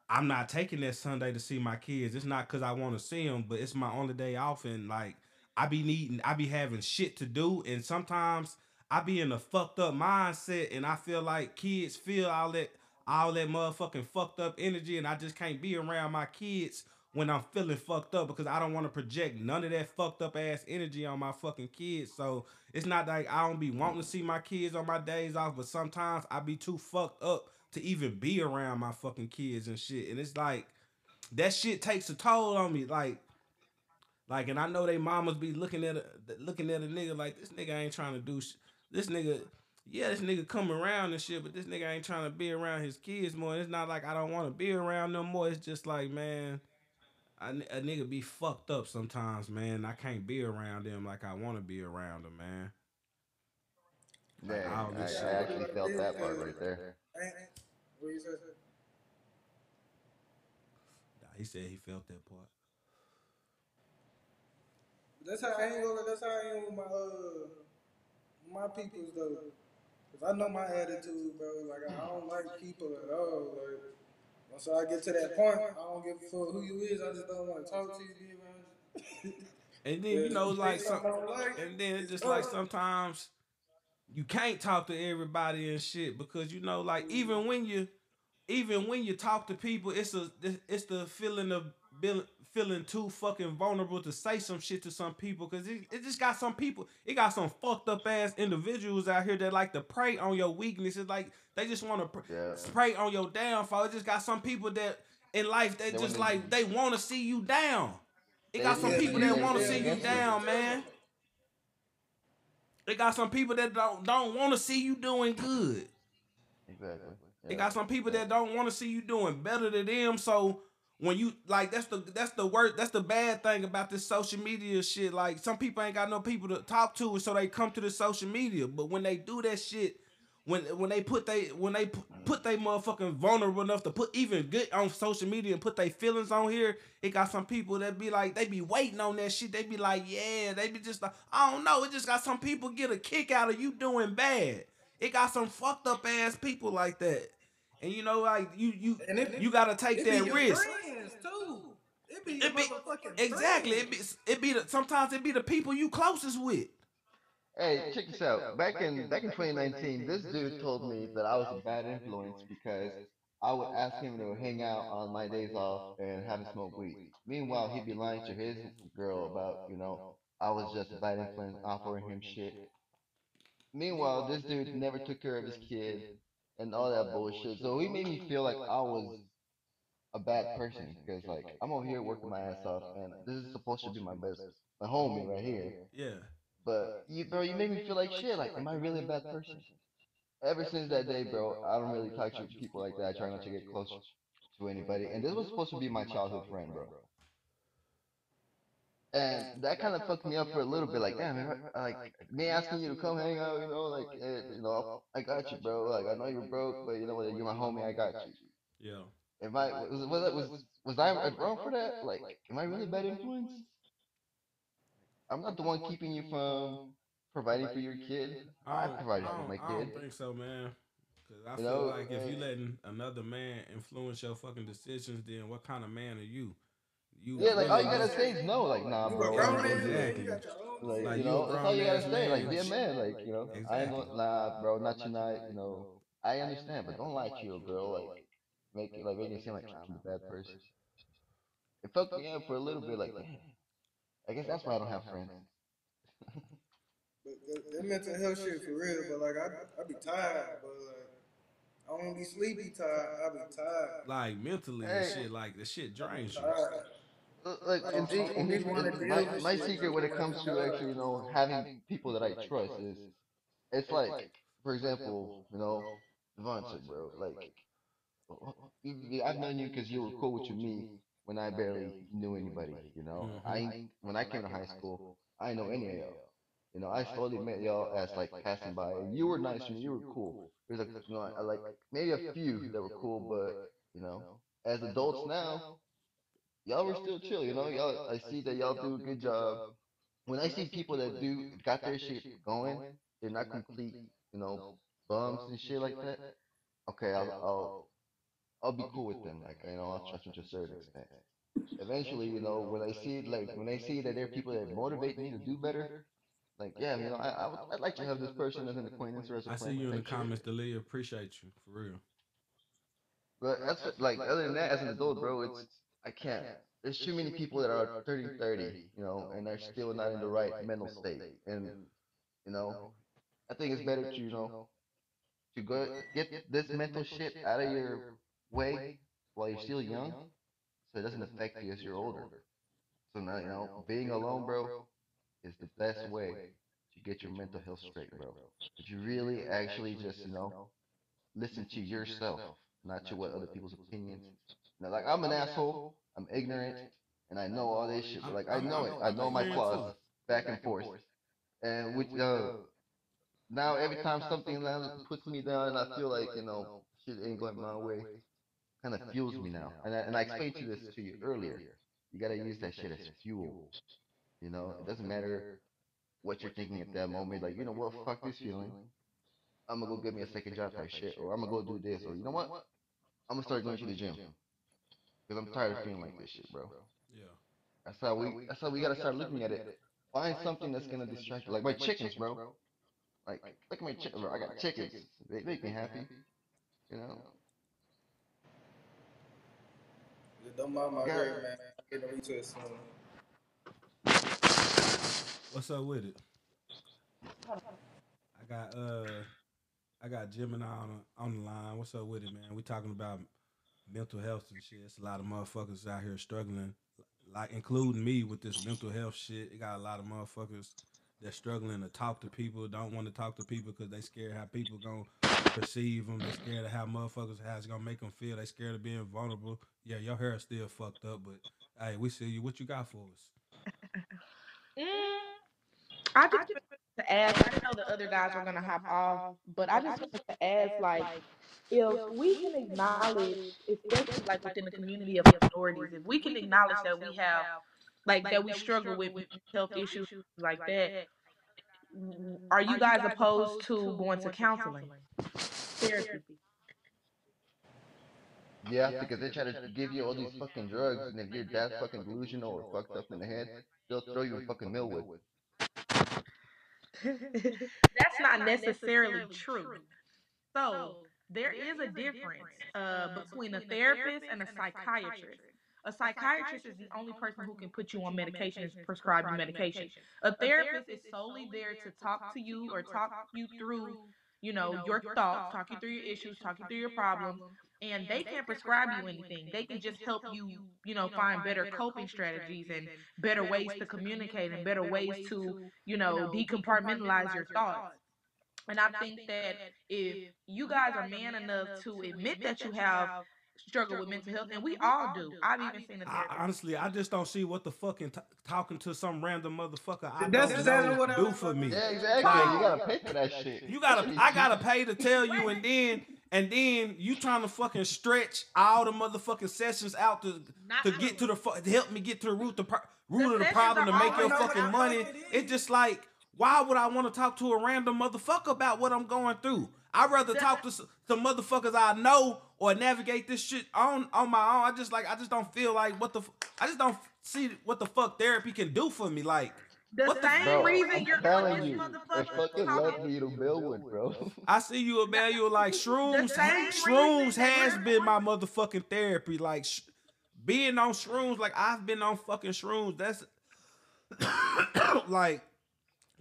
I'm not taking that Sunday to see my kids. It's not because I want to see them, but it's my only day off, and like I be needing, I be having shit to do, and sometimes I be in a fucked up mindset, and I feel like kids feel all that all that motherfucking fucked up energy, and I just can't be around my kids when I'm feeling fucked up because I don't want to project none of that fucked up ass energy on my fucking kids. So it's not like I don't be wanting to see my kids on my days off, but sometimes I be too fucked up to even be around my fucking kids and shit. And it's like that shit takes a toll on me. Like, like, and I know they mamas be looking at a looking at a nigga like this nigga ain't trying to do sh- this nigga. Yeah, this nigga come around and shit, but this nigga ain't trying to be around his kids more. It's not like I don't want to be around no more. It's just like, man, I, a nigga be fucked up sometimes, man. I can't be around them like I want to be around them, man. Yeah, I, this I actually felt that part right there. Ain't, what you say? Nah, He said he felt that part. That's how I ain't gonna. That's how I am with my uh my peoples though. Cause I know my attitude, bro. Like I don't like people at all. Like once I get to that point, I don't give a fuck who you is. I just don't want to talk to you. Be around you. And then you know, like some, something like. and then it's just like sometimes you can't talk to everybody and shit because you know, like even when you, even when you talk to people, it's a it's the feeling of being- feeling too fucking vulnerable to say some shit to some people because it, it just got some people, it got some fucked up ass individuals out here that like to prey on your weaknesses, like they just want to pr- Yeah. prey on your downfall. It just got some people that in life that They just like they want to see you down. It They- got some people that want to see you down, man. They got some people that don't don't want to see you doing good. Exactly. They got some people that don't want to see you doing better than them. So when you like that's the that's the worst that's the bad thing about this social media shit. Like some people ain't got no people to talk to, so they come to the social media. But when they do that shit, when when they put they when they put they motherfucking vulnerable enough to put even good on social media and put their feelings on here, it got some people that be like they be waiting on that shit. They be like, yeah, they be just like I don't know. It just got some people get a kick out of you doing bad. It got some fucked up ass people like that. And you know, like you you And it- you gotta take It be that your risk. friends too. It be your It be exactly. It be it be the, sometimes it be the people you closest with. Hey, check this out. Back in back in 2019, this dude told me that I was a bad influence because I would ask him to hang out on my days off and have him smoke weed. Meanwhile, he'd be lying to his girl about, you know, I was just a bad influence offering him shit. Meanwhile, this dude never took care of his kid and all that bullshit. So he made me feel like I was a bad person because like I'm over here working my ass off and this is supposed to be my best, my homie right here. Yeah. But you, bro, you make me feel like shit. Like, am I really a bad person? Ever since that day, bro, I don't really talk to people like that. I try not to get close to anybody. And this was supposed to be my childhood friend, bro. And that kind of fucked me up for a little bit. Like, damn, man, like me asking you to come hang out, you know, like, eh, you know, I got you, bro. Like, I know you're broke, but you know what? You're my homie. I got you. Yeah. Am I was was was, was I wrong for that? Like, am I really a bad influence? I'm not the one keeping you from providing for your kid. I don't- for my I don't think so, man. Cause I You feel know, like if you uh, letting another man influence your fucking decisions, then what kind of man are you? You Yeah, like all you gotta say is no. Like, nah, bro. a grown I'm man, gonna do man. it. You got your own. Like, Like, you know, that's all you gotta say. Like, be a man. Like, you know, I ain't nah, bro, not tonight. You know, I understand, but don't lie to your girl. Like, make it like make it seem like I'm a bad person. It fucked me up for a little bit. Like. I guess that's why I don't have friends. But that, that mental health shit for real. But like I, I be tired. But like I don't be sleepy tired. I be tired. like mentally and shit. Like the shit drains you. Tired. Like, and see, and here's and my, my secret when it comes to actually, you know, having people that I trust is, it's like, for example, you know, Devontae, bro, like, you- you- I've known you because you were cool with me when I barely knew anybody, you know. Mm-hmm. I ain't- when I came to high school, I didn't know any of y'all. You know, I slowly met y'all as like passing by, and you were nice to me. You were cool. There's like, you know, I, I like maybe a few that were cool, but you know, as adults now, y'all were still chill. You know, y'all. I see that y'all do a good job. When I see people that do got their shit going, they're not complete, you know, bums and shit like that. Okay, I'll I'll I'll be cool with them. Like you know, I'll trust them to a certain extent. Eventually, you know, when I see like when I see that there are people that motivate me to do better, like yeah, you know, I, I would, I'd like to have this person as an acquaintance or as a I see you in the comments, Delia. Appreciate you for real. But that's what- like other than that, as an adult, bro, it's I can't. There's too many people that are 30, 30, you know, and they're still not in the right mental state. And you know, I think it's better to you know to go get this mental shit out of your way while you're still young, so it doesn't affect you as you're older. So now you know being alone, bro, is the best way to get your mental health straight, bro. If you really actually just you know listen to yourself, not to what other people's opinions. Now, like I'm an asshole, I'm ignorant, and I know all this shit. But like I know it, I know my flaws, back and forth, and with uh, now every time something puts me down, and I feel like you know shit ain't going my way. Kind of fuels me now, and I, and I explained to this to you earlier. You gotta use that shit as fuel. You know, it doesn't matter what you're thinking at that moment. Like, you know what, fuck this feeling. I'm gonna go get me a second job type shit, or I'm gonna go do this, or you know what? I'm gonna start going to the gym because I'm tired of feeling like this shit, bro. Yeah. That's how we. That's how we gotta start looking at it. Find something that's gonna distract you, like my chickens, bro. Like, look at my chickens, bro. I got chickens. They make me happy. You know. Don't mind my hair, man. I'm getting a retwist soon. What's up with it? I got uh I got Gemini on on the line. What's up with it, man? We talking about mental health and shit. It's a lot of motherfuckers out here struggling, like including me with this mental health shit. It got a lot of motherfuckers that's struggling to talk to people, don't want to talk to people because they scared how people gonna perceive them. They scared of how motherfuckers how it's gonna make them feel. They scared of being vulnerable. Yeah, your hair is still fucked up, but hey, we see you. What you got for us? Mm, I just wanted to ask. I didn't know the other guys were gonna hop off, but I just wanted to ask, like, if we can acknowledge, especially like within the community of minorities, if we can acknowledge that we have, like, that we struggle with mental health issues like that, w- are you guys opposed to going to counseling, therapy? Yeah, because they try to give you all these fucking drugs, and if you're that fucking delusional or fucked up in the head, they'll throw you a fucking Millwood. That's not necessarily true. So there is a difference uh, between a therapist and a psychiatrist. A psychiatrist is the only person who can put you on medication and prescribe you medication. A therapist is solely there to talk to you or talk you through, you know, your thoughts, talk you through your issues, talk you through your problems, and they can't prescribe you anything. They can just help you, you know, find better coping strategies and better ways to communicate and better ways to, you know, decompartmentalize your thoughts. And I think that if you guys are man enough to admit that you have struggled with mental health, and we all do. I've even seen a I, therapist. honestly, I just don't see what the fucking t- talking to some random motherfucker I That's don't exactly know what I do for me. Yeah, exactly. Like- you gotta pay for that shit. You gotta, I gotta pay to tell you, and then, and then you trying to fucking stretch all the motherfucking sessions out to Not to true. get to the fu- to help me get to the root the pro- root of the problem to make your fucking money. what it is. It's just like, why would I want to talk to a random motherfucker about what I'm going through? I'd rather talk to s- some motherfuckers I know or navigate this shit on on my own. I just like, I just don't feel like what the, f- I just don't see what the fuck therapy can do for me. Like, The What the same Bro, reason I'm you're telling you, they fucking love me to Millwood, bro. I see you, Emmanuel. Like shrooms, shrooms has been my motherfucking therapy. Like sh- being on shrooms, like I've been on fucking shrooms. That's like,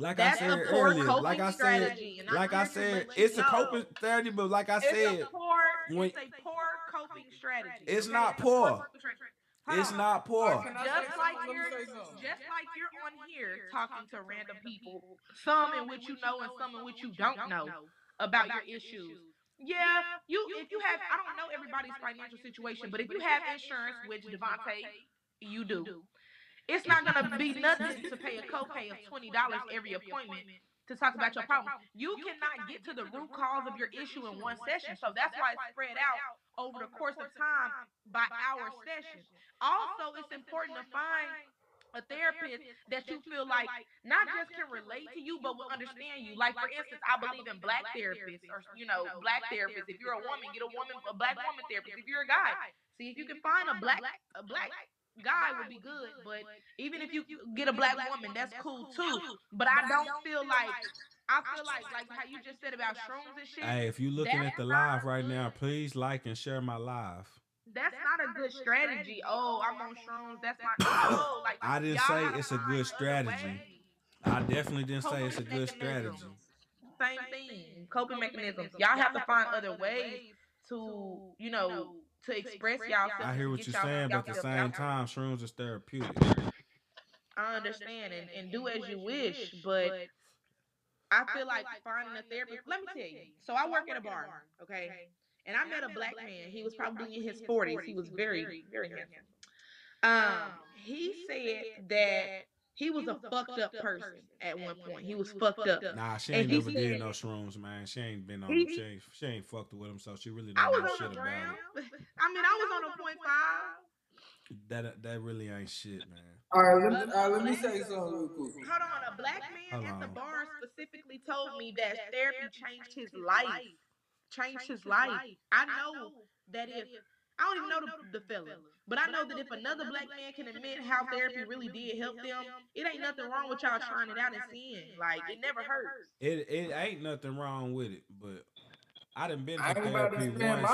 like That's I a said poor earlier. coping Like I said, strategy, and I'm like I here said, it's you a coping strategy. But like I It's said, a poor, when- it's a poor coping strategy. It's okay? not poor poor. coping strategy. Hold it's not poor. Can I say Just like you're, just like you're on here talking to random people, some in which you know and some in which you don't know about your issues. Yeah, you if you have, I don't know everybody's financial situation, but if you have insurance, which Devontae, you do, it's not gonna be nothing to pay a copay of twenty dollars every appointment to talk about your problem. You cannot get to the root cause of your issue in one session, so that's why it's spread out over the course of time by our session. Also, it's important to find a therapist that you feel like not just can relate to you, but will understand you. Like for instance, I believe in black therapists, or you know, black therapists. If you're a woman, get a woman, a black woman therapist. If you're a guy, see if you can find a black, a black guy would be good. But even if you get a black woman, that's cool too. But I don't feel like. I feel like, like how you just said about shrooms and shit. Hey, if you're looking at the not live right now, please like and share my live. That's not a good strategy. Oh, oh I'm on shrooms. That's not. No, oh, like I didn't say it's a good strategy. I definitely didn't say it's a Coping good strategy. Same thing. Coping mechanisms. Y'all have to find other ways to, you know, to express y'all. I hear what you're saying, but at the same time, shrooms is therapeutic. I understand and, and do as you wish, but I feel like finding a therapist. Let me tell you. So I work at a bar, okay? And I met a black man. He was probably in his 40s. He was very, very handsome. Um, he said that he was a fucked up person at one point. He was fucked up. Nah, she ain't he never said- did no shrooms, man. She ain't been on. He- She ain't, she ain't fucked with him, so she really don't was know shit on a about gram. it. I mean, I was on a point five. That uh, that really ain't shit, man. All right, let me, all right, let me say something real quick. Hold on, a black man at the bar specifically told me that therapy changed his life. Changed his life. I know that if I don't even know the, the fella, but I know that if another black man can admit how therapy really did help them, it ain't nothing wrong with y'all trying it out and seeing. Like it never hurts. It it ain't nothing wrong with it, but I done been to I to therapy once. and-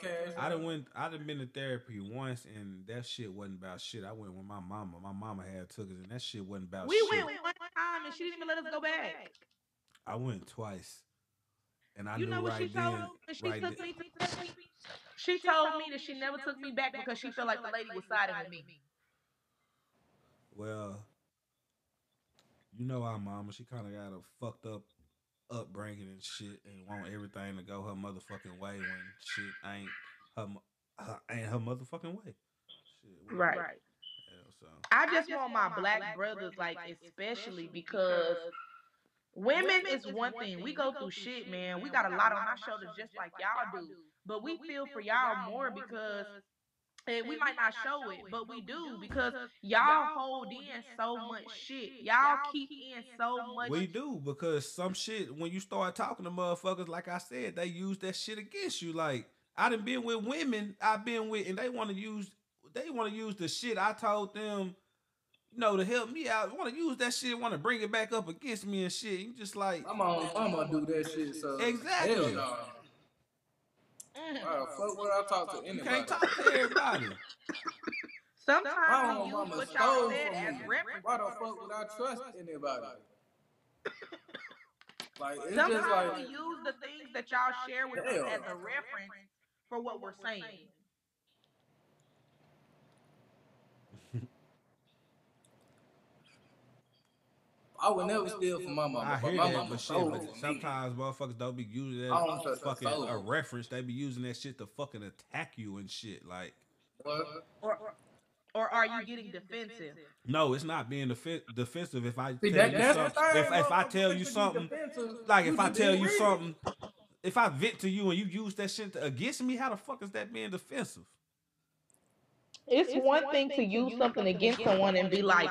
cash. I done went. I done been to therapy once, and that shit wasn't about shit. I went with my mama. My mama had took us, and that shit wasn't about shit. We shit. went one time and she didn't even let us go back. I went twice, and I you knew know what right she told then. me? She right took then- me to therapy? She told me that she never took me back because she felt like the lady was siding with me. Well, you know our mama. She kind of got a fucked up upbringing and shit, and want everything to go her motherfucking way when shit ain't her, mo- her ain't her motherfucking way. Shit, Right. hell, so I just want my black brothers, like, especially because women is one thing. We go through shit, man. We got a lot on our shoulders just like y'all do. But we feel for y'all more because and we might not show it, but we do because y'all hold in so much shit. Y'all keep in so much we do because some shit when you start talking to motherfuckers, like I said, they use that shit against you. Like I done been with women I've been with, and they want to use they want to use the shit I told them, you know, to help me out. Want to use that shit, want to bring it back up against me and shit. You just like I'm on, I'm gonna do that shit. So Exactly. Hell no. Mm. Why the fuck would I talk to you anybody? can't talk to everybody. Sometimes My we own use mama what stole y'all said from as me. reference. Why the fuck would I trust anybody? Like it's Sometimes just like we use the things that y'all share with us as a reference for what we're saying. I would never steal from my mama. I hear my that, mama but shit, but from me. sometimes motherfuckers don't be using that I don't trust her fucking a reference. They be using that shit to fucking attack you and shit. Like, What? Or or are you getting defensive? no, it's not being defen- defensive. If I See, tell that, you something, thing. if, if I tell you something, like if I tell you something, if I vent to you and you use that shit to, against me, how the fuck is that being defensive? It's, one thing to use something against someone and be like,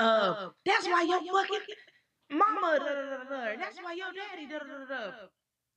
uh, that's why your fucking mama, da, da, da, da, da. that's why your daddy, da, da, da, da, da.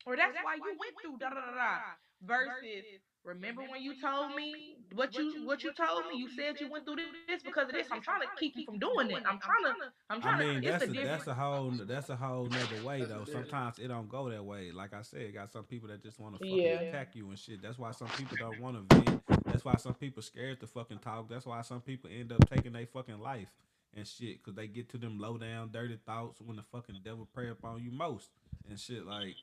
or that's why you went through, da, da, da, da. versus, remember when you told me what you what you told me? You said you went through this because of this. I'm trying to keep you from doing it. I'm trying to, I'm I trying mean, to. It's that's a a, difference. that's a whole that's a whole nother way That's a though. difference. Sometimes it don't go that way. Like I said, got some people that just want to fucking Yeah. attack you and shit. That's why some people don't want to vent. That's why some people scared to fucking talk. That's why some people end up taking their fucking life and shit because they get to them low down dirty thoughts when the fucking devil prey upon you most and shit like.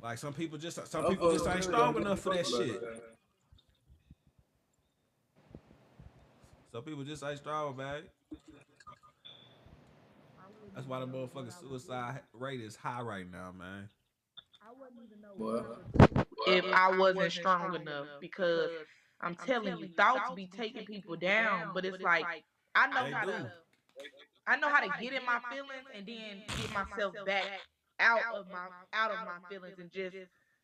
Like some people just some people just ain't strong enough for that shit. Some people just ain't strong, man. That's why the motherfucking suicide rate is high right now, man. I wouldn't even What? if I wasn't strong enough because I'm telling you, thoughts be taking people down, but it's like I know how do. to I know how to get in my feelings and then get myself back out of my out of my feelings and just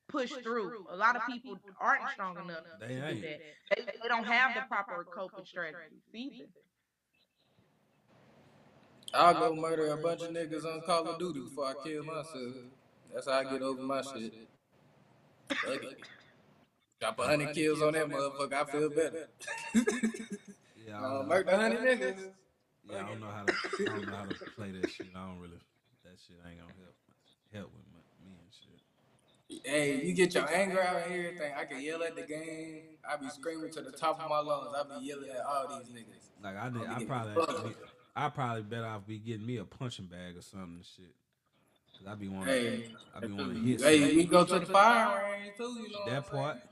push through. A lot of people aren't strong enough They to do that. They, they don't have the proper coping strategies either. I'll go murder a bunch of niggas on Call of Duty before I kill myself. That's how I get over my shit. Fuck it. Drop a hundred kills on that motherfucker, I feel better. Yeah, I Uh, don't know. murder hundred niggas. Yeah, I don't know how to. I don't know how to play that shit. I don't really. That shit ain't gonna help help with my, me and shit. Hey, you get your anger out and everything. I can yell at the game. I be screaming to the top of my lungs. I be yelling at all these niggas. Like I, need, I'll be I getting probably. I probably better off be getting me a punching bag or something and shit. Cause I be wanting, Hey, I be wanting to hit hey, something. we go to the fire range too. You know That what I'm part, saying?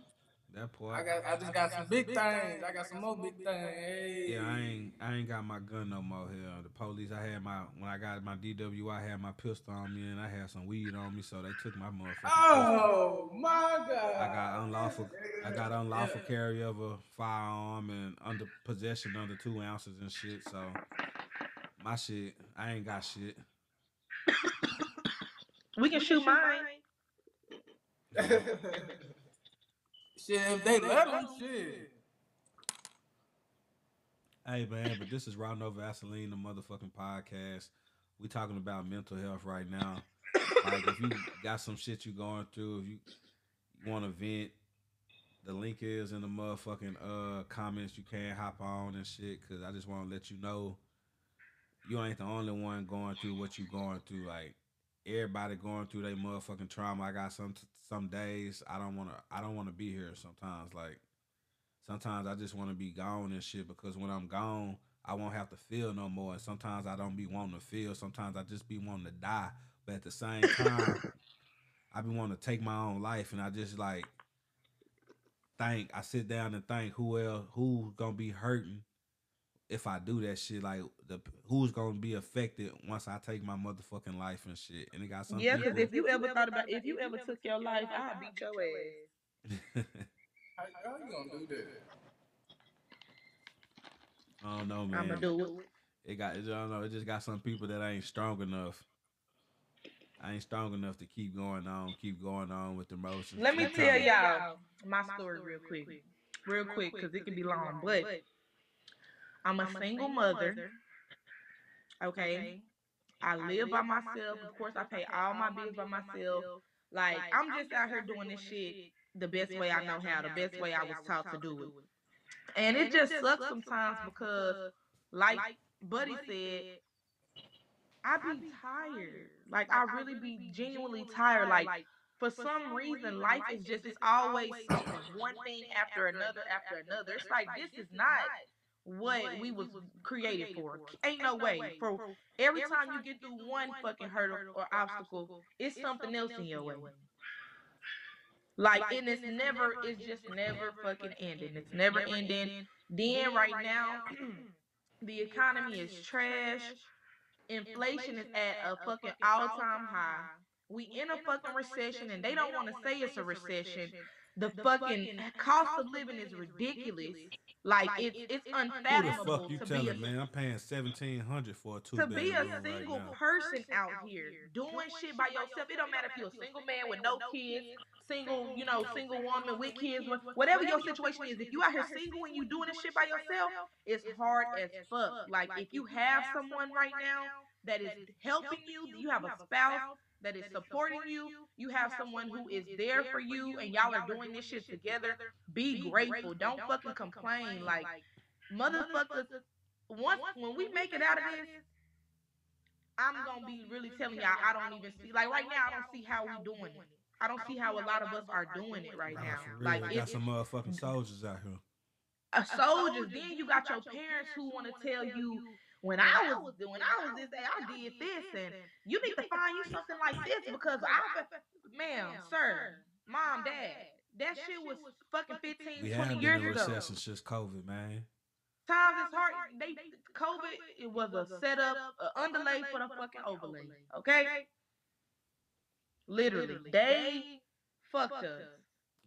That part. I got, I just got some big things. I got some more big things. Hey. Yeah, I ain't I ain't got my gun no more here. The police I had my when I got my DWI had my pistol on me and I had some weed on me, so they took my motherfucking pistol. Oh my God! I got unlawful I got unlawful carry of a firearm and under possession under two ounces and shit, so my shit, I ain't got shit. We can shoot mine. shit, if they let them, shit. Hey man, but this is Raw No Vaseline, the motherfucking podcast. We talking about mental health right now. Like if you got some shit you going through, if you, you want to vent, the link is in the motherfucking uh comments. You can hop on and shit. Cause I just want to let you know you ain't the only one going through what you going through. Like everybody going through their motherfucking trauma. I got some some days I don't want to I don't want to be here. Sometimes like sometimes I just want to be gone and shit because when I'm gone, I won't have to feel no more. And sometimes I don't be wanting to feel. Sometimes I just be wanting to die. But at the same time, I be wanting to take my own life, and I just like think. I sit down and think who else who's gonna be hurting if I do that shit. Like the who's gonna be affected once I take my motherfucking life and shit. And it got some Yeah, because if you ever thought about if you ever took your life, I'd beat your ass. How, how you gonna do that? I don't know, man. I'ma do it. It got I don't know. It just got some people that ain't strong enough. I ain't strong enough to keep going on, keep going on with the motions. Let me tell y'all my story real quick. Real quick, because it can be long. But I'm a single mother. Okay. I live by myself. Of course, I pay all my bills by myself. Like, I'm just out here doing this shit the best way I know how, the best way I was taught to do it. And it just sucks sometimes because, like Buddy said, I be tired. Like, I really be genuinely tired. Like, for some reason, life is just, it's always one thing after another after another. It's like, this is not what we was created for. Ain't no way. For every time you get through one fucking hurdle or obstacle, it's something else in your way. Like, and it's never, it's just never fucking ending. It's never ending. Then right now, the economy is trash. Inflation is at a fucking all-time high. We in a fucking recession, and they don't want to say it's a recession. The fucking cost of living is ridiculous. Like it's it's Who the unfathomable fuck you to be telling, a man? I'm paying seventeen hundred for a two to be a bedroom right single now. person out here doing shit by yourself. It don't matter if you're a single man with no kids, single, you know, single woman with kids, whatever your situation is. If you out here single and you doing this shit by yourself, it's hard as fuck. Like if you have someone right now that is helping you, you have a spouse that is supporting you, you have someone who is there for you, and y'all are doing this shit together. Be grateful. Don't fucking complain. Like motherfuckers once when we make it out of this, I'm gonna be really telling y'all I don't even see like right now I don't see how we doing it. I don't see how a lot of us are doing it right now. real. Like We got some motherfucking soldiers out here. a soldiers. Then you got your parents who want to tell you when I was when I was this age, I did this, and you need to find you something like this because I, ma'am, sir, mom, dad, that shit was fucking 15, We 20 have been years in ago. recession since COVID, man. Times is hard. They COVID it was a setup, an underlay for the fucking overlay. Okay, literally, they fucked us.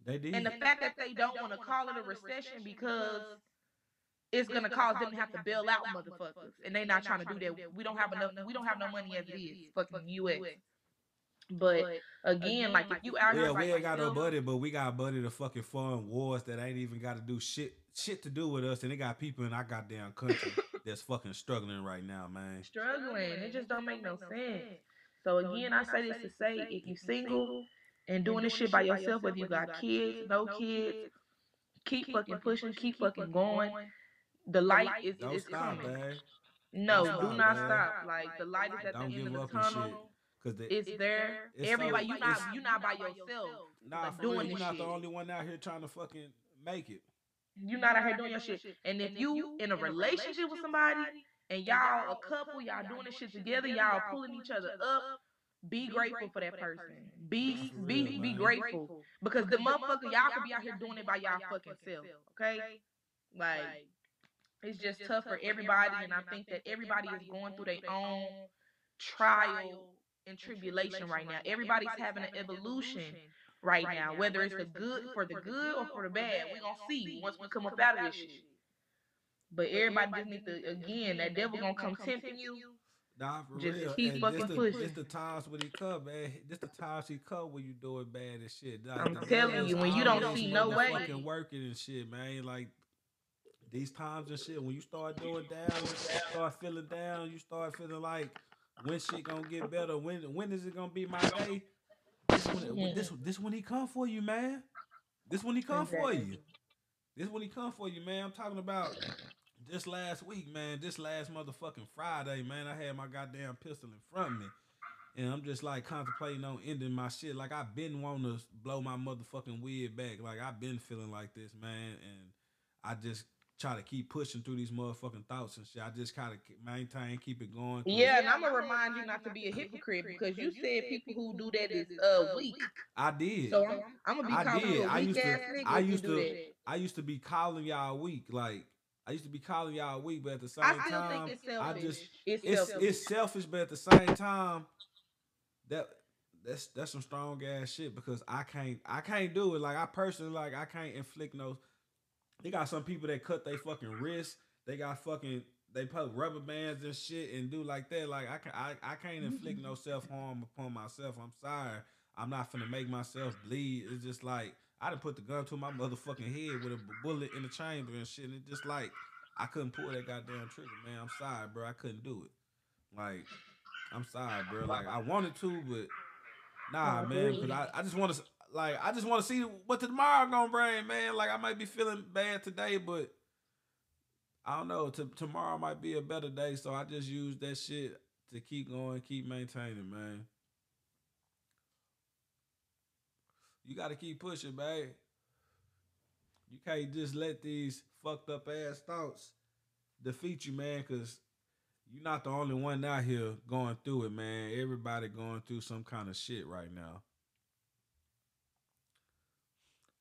They did. And the fact that they don't want to call it a recession because it's gonna cause them to have to bail out motherfuckers, and they not trying to do that. We don't have enough. We don't have no money as it is. Fucking U.S. But again, like if you out here yeah, we ain't got no buddy, but we got buddy to fucking fund wars that ain't even got to do shit shit to do with us, and they got people in our goddamn country that's fucking struggling right now, man. struggling. It just don't make no sense. So again, I say this to say, if you single and doing this shit by yourself, whether you got kids, no kids, keep fucking pushing, keep fucking going. The light is, Don't is stop, coming. man. No, Don't do stop, not man. stop. Like the light is at Don't the end give of up the and shit. tunnel. Cause they, It's there. It's Everybody, so- you not you not by yourself. nah, like, doing real, you're not shit. the only one out here trying to fucking make it. You not out here doing your shit. And if you in a relationship with somebody and y'all a couple, y'all doing this shit together, y'all pulling each other up, be grateful for that person. Be For be real, be man. grateful because the motherfucker y'all could be out here doing it by y'all fucking self. Okay, like it's just tough for everybody, and I think that everybody is going through their own trial and tribulation right now. Everybody's having an evolution right now, whether it's the good for the good or for the bad. We gonna see once we come up out of this shit. But everybody just need to again, that devil gonna come tempting you. Nah, for Just real. keep and fucking this the, pushing. This the times when he come, man. This the times he come when you doing bad and shit. Like, I'm telling you, when you don't always see no way. motherfucking working and shit, man. Like these times and shit, when you start doing down, you start feeling down, you start feeling like when shit gonna get better. When when is it gonna be my day? This when, when- this this when he come for you, man. This when he come for you. This when he come for you, man. I'm talking about this last week, man. This last motherfucking Friday, man. I had my goddamn pistol in front of me. And I'm just like contemplating on ending my shit. Like I've been wanting to blow my motherfucking wig back. Like I've been feeling like this, man. And I just try to keep pushing through these motherfucking thoughts and shit. I just kind of maintain, keep it going. Yeah, and I'm gonna remind you not to be a hypocrite because you said people who do that is uh weak. I did. So I'm, I'm gonna be I calling did. you a I weak used to- ass nigga I used do to- I used to be calling y'all weak. Like I used to be calling y'all weak, but at the same I still time, think it's I just it's, it's selfish. it's selfish, but at the same time, that that's that's some strong ass shit because I can't I can't do it. Like I personally like I can't inflict no. They got some people that cut their fucking wrists. They got fucking they put rubber bands and shit and do like that. Like I can I, I can't inflict no mm-hmm. self harm upon myself. I'm sorry. I'm not finna make myself bleed. It's just like I done put the gun to my motherfucking head with a bullet in the chamber and shit. And it just like I couldn't pull that goddamn trigger, man. I'm sorry, bro. I couldn't do it. Like, I'm sorry, bro. Like, I wanted to, but nah, man. Cause. I, I just want to, like, I just want to see what tomorrow gonna bring, man. Like, I might be feeling bad today, but I don't know. T- tomorrow might be a better day, so I just use that shit to keep going, keep maintaining, man. You got to keep pushing, man. You can't just let these fucked up ass thoughts defeat you, man, because you're not the only one out here going through it, man. Everybody going through some kind of shit right now.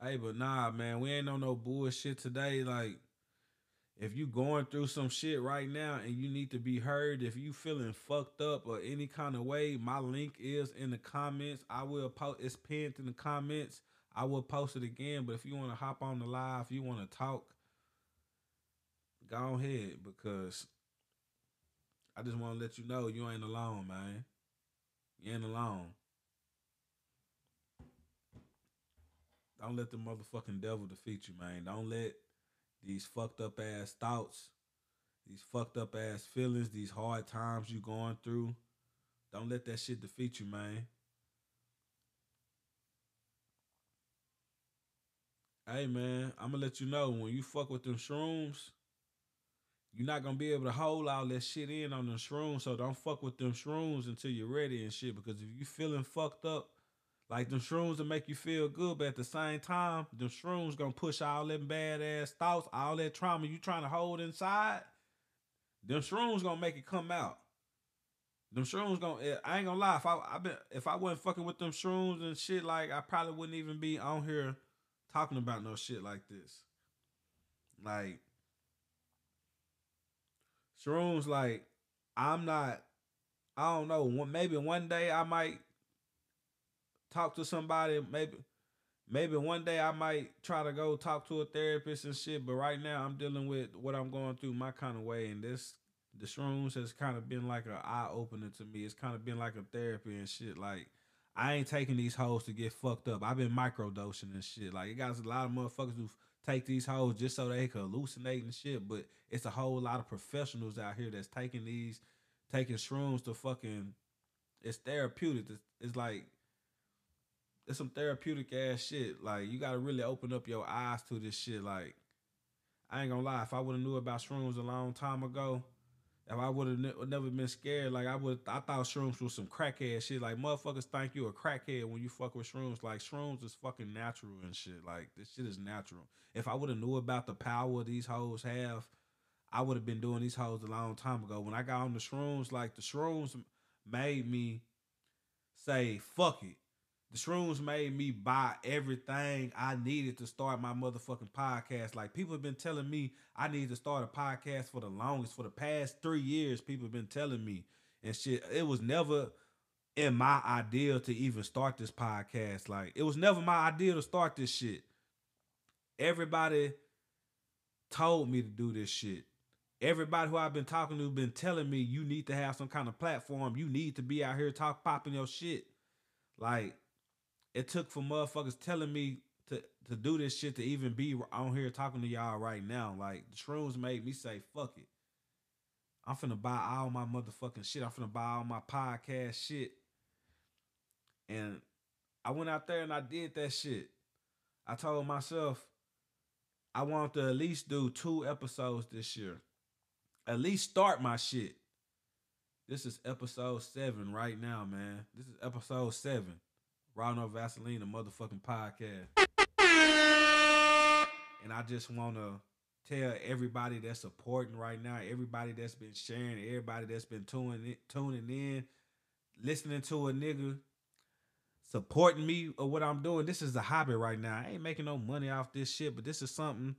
Hey, but nah, man, we ain't on no bullshit today. Like, if you going through some shit right now and you need to be heard, if you feeling fucked up or any kind of way, my link is in the comments. I will post it's pinned in the comments. I will post it again. But if you want to hop on the live, if you want to talk, go ahead because I just want to let you know you ain't alone, man. You ain't alone. Don't let the motherfucking devil defeat you, man. Don't let these fucked up ass thoughts, these fucked up ass feelings, these hard times you going through. Don't let that shit defeat you, man. Hey man, I'm gonna let you know when you fuck with them shrooms, you're not gonna be able to hold all that shit in on them shrooms. So don't fuck with them shrooms until you're ready and shit. Because if you feeling fucked up, like them shrooms will make you feel good, but at the same time, them shrooms gonna push all them bad ass thoughts, all that trauma you trying to hold inside. Them shrooms gonna make it come out. Them shrooms gonna. eh, I ain't gonna lie. If I I been if I wasn't fucking with them shrooms and shit, like I probably wouldn't even be on here talking about no shit like this. Like shrooms, like I'm not. I don't know. Maybe one day I might talk to somebody. Maybe, maybe one day I might try to go talk to a therapist and shit. But right now I'm dealing with what I'm going through my kind of way, and this the shrooms has kind of been like an eye opener to me. It's kind of been like a therapy and shit. Like I ain't taking these hoes to get fucked up. I've been microdosing and shit. Like it got a lot of motherfuckers who take these hoes just so they can hallucinate and shit. But it's a whole lot of professionals out here that's taking these, taking shrooms to fucking. It's therapeutic. It's like it's some therapeutic ass shit. Like you gotta really open up your eyes to this shit. Like I ain't gonna lie, if I would have knew about shrooms a long time ago, if I would have ne- never been scared, like I would, I thought shrooms was some crackhead shit. Like motherfuckers think you a crackhead when you fuck with shrooms. Like shrooms is fucking natural and shit. Like this shit is natural. If I would have knew about the power these hoes have, I would have been doing these hoes a long time ago. When I got on the shrooms, like the shrooms made me say fuck it. The shrooms made me buy everything I needed to start my motherfucking podcast. Like people have been telling me I need to start a podcast for the longest. For the past three years, people have been telling me and shit. It was never in my idea to even start this podcast. Like it was never my idea to start this shit. Everybody told me to do this shit. Everybody who I've been talking to been telling me you need to have some kind of platform. You need to be out here talk popping your shit. Like it took for motherfuckers telling me to to do this shit to even be on here talking to y'all right now. Like the shrooms made me say fuck it. I'm finna buy all my motherfucking shit. I'm finna buy all my podcast shit. And I went out there and I did that shit. I told myself I want to at least do two episodes this year. At least start my shit. This is episode seven right now, man. This is episode seven. No Vaseline, a motherfucking podcast. And I just want to tell everybody that's supporting right now, everybody that's been sharing, everybody that's been tuning in, tuning in, listening to a nigga, supporting me or what I'm doing. This is a hobby right now. I ain't making no money off this shit, but this is something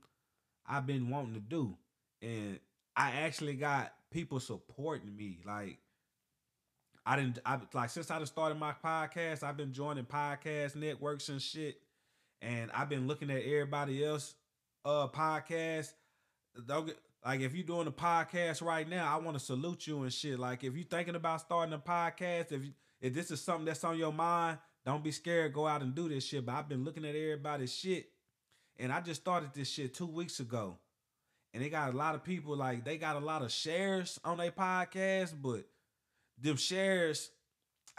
I've been wanting to do. And I actually got people supporting me. Like I didn't I like since I started my podcast, I've been joining podcast networks and shit. And I've been looking at everybody else uh podcast. Get like if you're doing a podcast right now, I want to salute you and shit. Like if you're thinking about starting a podcast, if you, if this is something that's on your mind, don't be scared. Go out and do this shit. But I've been looking at everybody's shit, and I just started this shit two weeks ago, and they got a lot of people like they got a lot of shares on their podcast, but them shares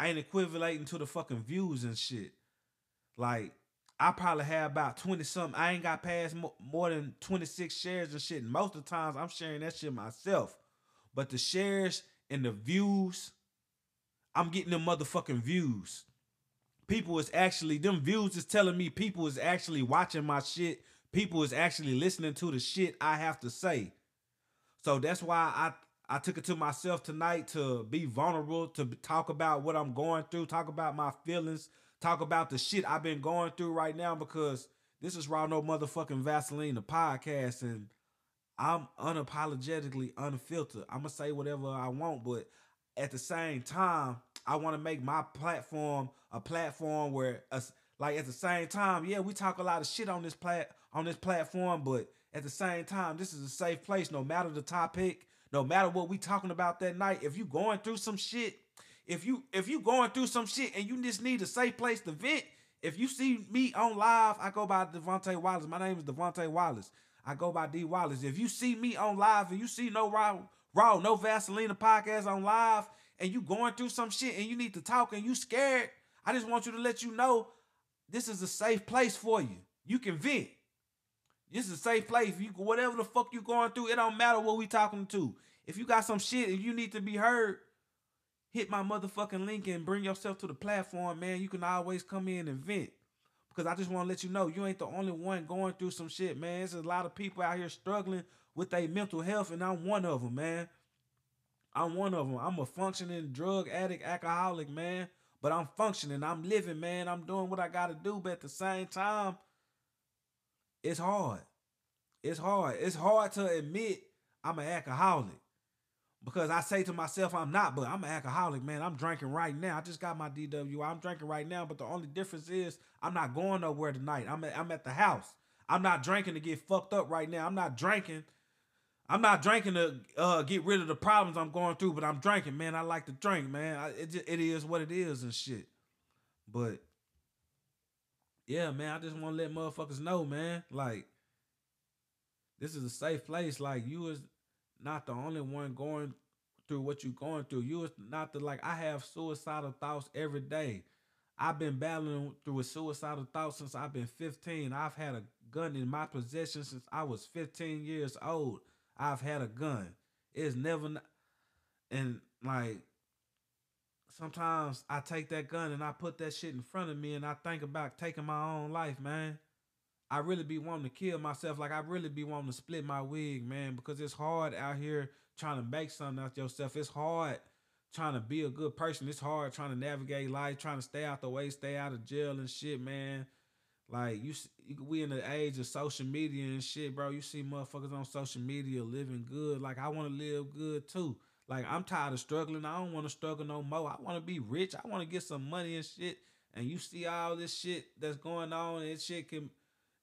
ain't equivalating to the fucking views and shit. Like I probably have about 20 something. I ain't got past mo- more than 26 shares and shit. And most of the times I'm sharing that shit myself. But the shares and the views, I'm getting them motherfucking views. People is actually, them views is telling me people is actually watching my shit. People is actually listening to the shit I have to say. So that's why I I took it to myself tonight to be vulnerable, to talk about what I'm going through, talk about my feelings, talk about the shit I've been going through right now because this is Raw No Motherfucking Vaseline, the podcast, and I'm unapologetically unfiltered. I'm gonna say whatever I want, but at the same time, I want to make my platform a platform where, like, at the same time, yeah, we talk a lot of shit on this plat on this platform, but at the same time, this is a safe place. No matter the topic, no matter what we talking about that night, if you going through some shit, if you if you going through some shit and you just need a safe place to vent, if you see me on live, I go by Devonte Wallace. My name is Devonte Wallace. I go by D Wallace. If you see me on live and you see no raw, raw, no Vaseline podcast on live, and you going through some shit and you need to talk and you scared, I just want you to let you know this is a safe place for you. You can vent. This is a safe place. You whatever the fuck you going through, it don't matter what we talking to. If you got some shit, if you need to be heard, hit my motherfucking link and bring yourself to the platform, man. You can always come in and vent. Because I just want to let you know you ain't the only one going through some shit, man. There's a lot of people out here struggling with their mental health, and I'm one of them, man. I'm one of them. I'm a functioning drug addict, alcoholic, man. But I'm functioning. I'm living, man. I'm doing what I got to do. But at the same time, it's hard. It's hard. It's hard to admit I'm an alcoholic because I say to myself I'm not, but I'm an alcoholic, man. I'm drinking right now. I just got my DWI. I'm drinking right now, but the only difference is I'm not going nowhere tonight. I'm at, I'm at the house. I'm not drinking to get fucked up right now. I'm not drinking. I'm not drinking to uh, get rid of the problems I'm going through, but I'm drinking, man. I like to drink, man. I, it just, it is what it is and shit. But yeah, man, I just want to let motherfuckers know, man. Like this is a safe place. Like you is not the only one going through what you're going through. You is not the like I have suicidal thoughts every day. I've been battling through a suicidal thought since I've been 15. I've had a gun in my possession since I was 15 years old. I've had a gun. It's never and like sometimes I take that gun and I put that shit in front of me and I think about taking my own life, man. I really be wanting to kill myself. Like I really be wanting to split my wig, man, because it's hard out here trying to make something out yourself. It's hard trying to be a good person. It's hard trying to navigate life, trying to stay out the way, stay out of jail and shit, man. Like you, we in the age of social media and shit, bro. You see motherfuckers on social media living good. Like I want to live good too. Like I'm tired of struggling. I don't want to struggle no more. I want to be rich. I want to get some money and shit. And you see all this shit that's going on, and shit can,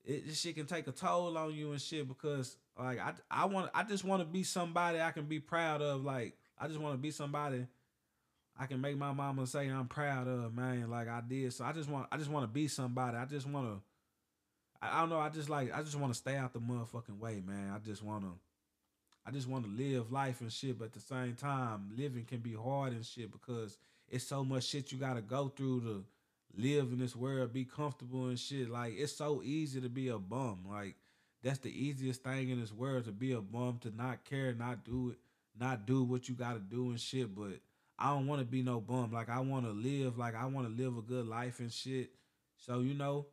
it this shit can take a toll on you and shit because like I, I want, I just want to be somebody I can be proud of. Like I just want to be somebody I can make my mama say I'm proud of, man. Like I did. So I just want I just want to be somebody. I just want to I, I don't know, I just like I just want to stay out the motherfucking way, man. I just want to I just want to live life and shit, but at the same time, living can be hard and shit because it's so much shit you got to go through to live in this world, be comfortable and shit. Like it's so easy to be a bum. Like that's the easiest thing in this world to be a bum, to not care, not do it, not do what you got to do and shit, but I don't want to be no bum. Like I want to live. Like I want to live a good life and shit. So you know,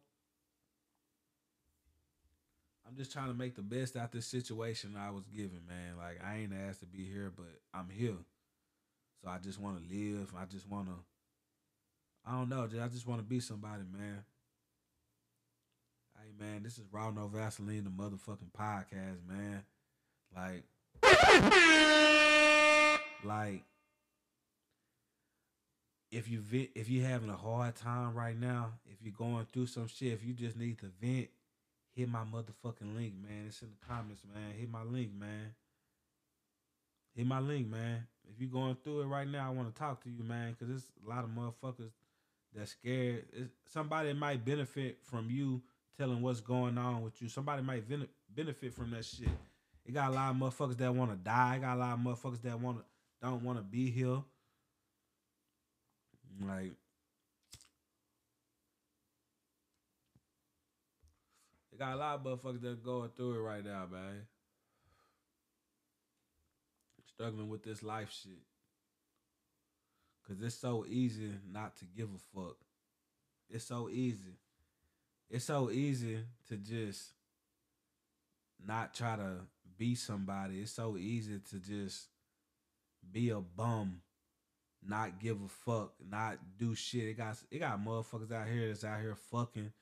I'm just trying to make the best out of this situation I was given, man. Like I ain't asked to be here, but I'm here. So I just want to live. I just want to. I don't know. I just want to be somebody, man. Hey, man, this is Raw No Vaseline, the motherfucking podcast, man. Like, like if you vent, if you having a hard time right now, if you're going through some shit, if you just need to vent, hit my motherfucking link, man. It's in the comments, man. Hit my link, man. Hit my link, man. If you're going through it right now, I want to talk to you, man, because there's a lot of motherfuckers that's scared. It's, somebody might benefit from you telling what's going on with you. Somebody might ven- benefit from that shit. It got a lot of motherfuckers that want to die. It got a lot of motherfuckers that want to don't want to be here. Like, got a lot of motherfuckers that going through it right now, man. Struggling with this life shit. Cause it's so easy not to give a fuck. It's so easy. It's so easy to just not try to be somebody. It's so easy to just be a bum not give a fuck, not do shit. It got it got motherfuckers out here that's out here fucking,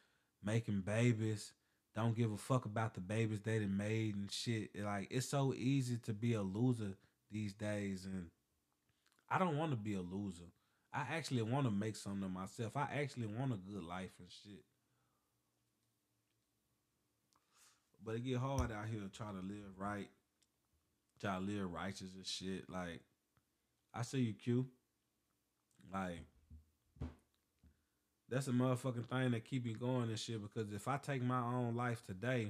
making babies, don't give a fuck about the babies they done made and shit. Like it's so easy to be a loser these days, and I don't want to be a loser. I actually want to make something of myself. I actually want a good life and shit. But it get hard out here to try to live right, try to live righteous and shit. Like I see you, Q. Like, that's a motherfucking thing that keep me going and shit. Because if I take my own life today,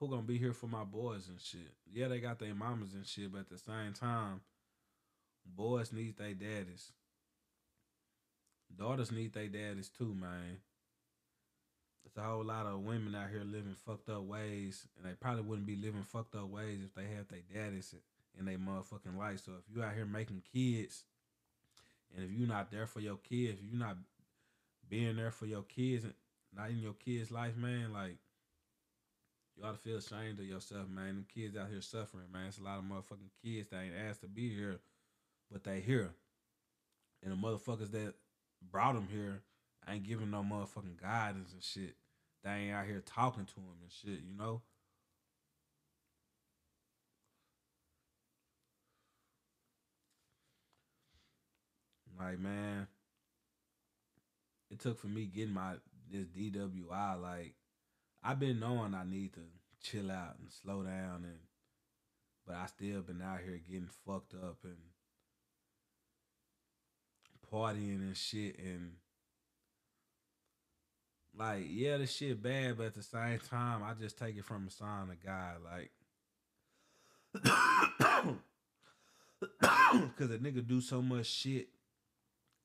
who gonna be here for my boys and shit? Yeah, they got their mamas and shit, but at the same time, boys need their daddies. Daughters need their daddies too, man. There's a whole lot of women out here living fucked up ways, and they probably wouldn't be living fucked up ways if they had their daddies in their motherfucking life. So if you out here making kids, and if you're not there for your kids, if you're not being there for your kids, and not in your kids' life, man, like you ought to feel ashamed of yourself, man. Them kids out here suffering, man. It's a lot of motherfucking kids that ain't asked to be here, but they here. And the motherfuckers that brought them here ain't giving no motherfucking guidance and shit. They ain't out here talking to them and shit, you know? Like, man, it took for me getting my this DWI. Like, I've been knowing I need to chill out and slow down, and but I still been out here getting fucked up and partying and shit, and like, yeah, the shit bad, but at the same time, I just take it from a sign of God, like. Cause a nigga do so much shit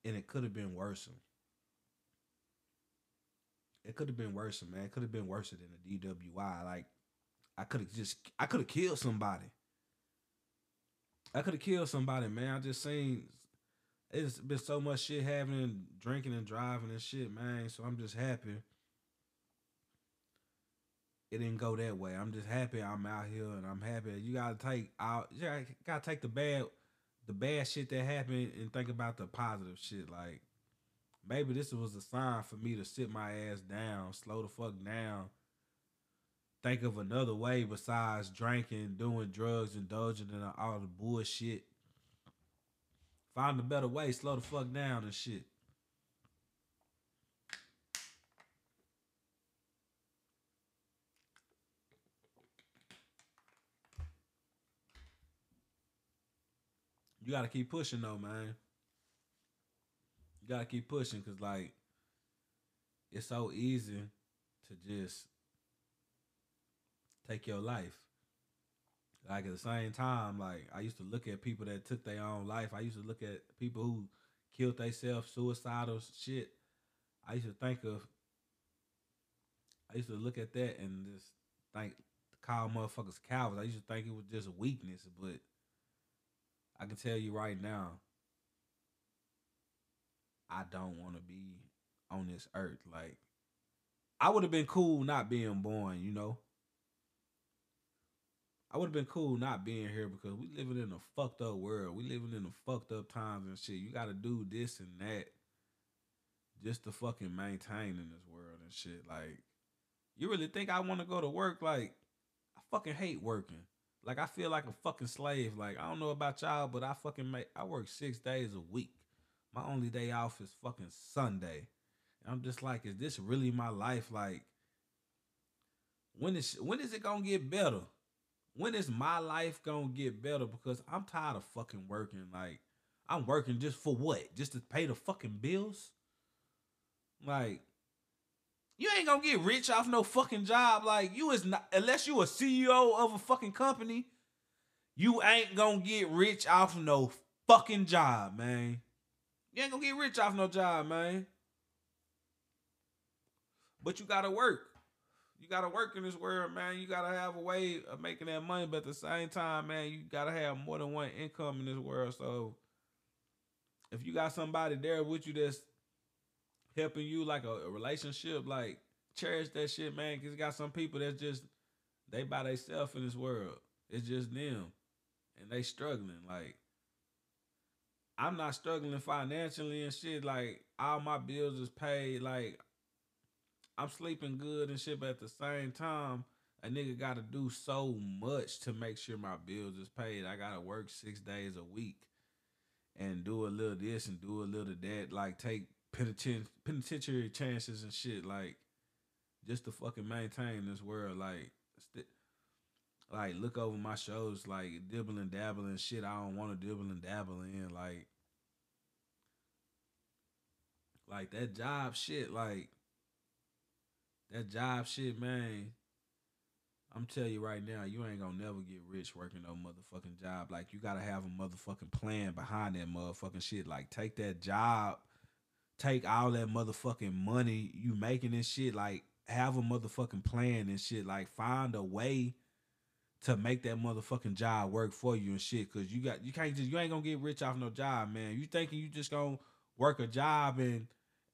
and it could have been worse. It could have been worse, man. It could have been worse than a DWI. Like I could have just I could have killed somebody. I could have killed somebody, man. I just seen it's been so much shit happening, drinking and driving and shit, man. So I'm just happy. It didn't go that way. I'm just happy I'm out here and I'm happy. You gotta take out you gotta take the bad the bad shit that happened and think about the positive shit. Like maybe this was a sign for me to sit my ass down, slow the fuck down, think of another way besides drinking, doing drugs, indulging in all the bullshit. Find a better way, slow the fuck down and shit. You gotta keep pushing though, man. You gotta keep pushing because like it's so easy to just take your life. Like at the same time, like I used to look at people that took their own life. I used to look at people who killed themselves, suicidal shit. I used to think of I used to look at that and just think call motherfuckers cowards. I used to think it was just a weakness, but I can tell you right now, I don't want to be on this earth. Like, I would have been cool not being born, you know? I would have been cool not being here because we living in a fucked up world. We living in a fucked up times and shit. You got to do this and that just to fucking maintain in this world and shit. Like, you really think I want to go to work? Like, I fucking hate working. Like I feel like a fucking slave. Like I don't know about y'all, but I fucking make I work six days a week. My only day off is fucking Sunday. And I'm just like, is this really my life? Like, when is when is it gonna get better? When is my life gonna get better? Because I'm tired of fucking working. Like, I'm working just for what? Just to pay the fucking bills? Like, you ain't gonna get rich off no fucking job. Like you is not unless you a CEO of a fucking company, you ain't gonna get rich off no fucking job, man. You ain't gonna get rich off no job, man. But you gotta work. You gotta work in this world, man. You gotta have a way of making that money, but at the same time, man, you gotta have more than one income in this world. So if you got somebody there with you that's helping you like a, a relationship, like cherish that shit, man. Cause got some people that's just they by themselves in this world. It's just them, and they struggling. Like I'm not struggling financially and shit. Like all my bills is paid. Like I'm sleeping good and shit, but at the same time, a nigga got to do so much to make sure my bills is paid. I gotta work six days a week and do a little this and do a little that. Like take penitentiary chances and shit, like just to fucking maintain this world. Like, st- like look over my shows, like dibble dabbling shit. I don't want to dibble and dabble in, like, like that job shit, like that job shit, man. I'm telling you right now, you ain't gonna never get rich working no motherfucking job. Like you gotta have a motherfucking plan behind that motherfucking shit. Like take that job take all that motherfucking money you making and shit, like have a motherfucking plan and shit. Like find a way to make that motherfucking job work for you and shit. Cause you got you can't just you ain't gonna get rich off no job, man. You thinking you just gonna work a job and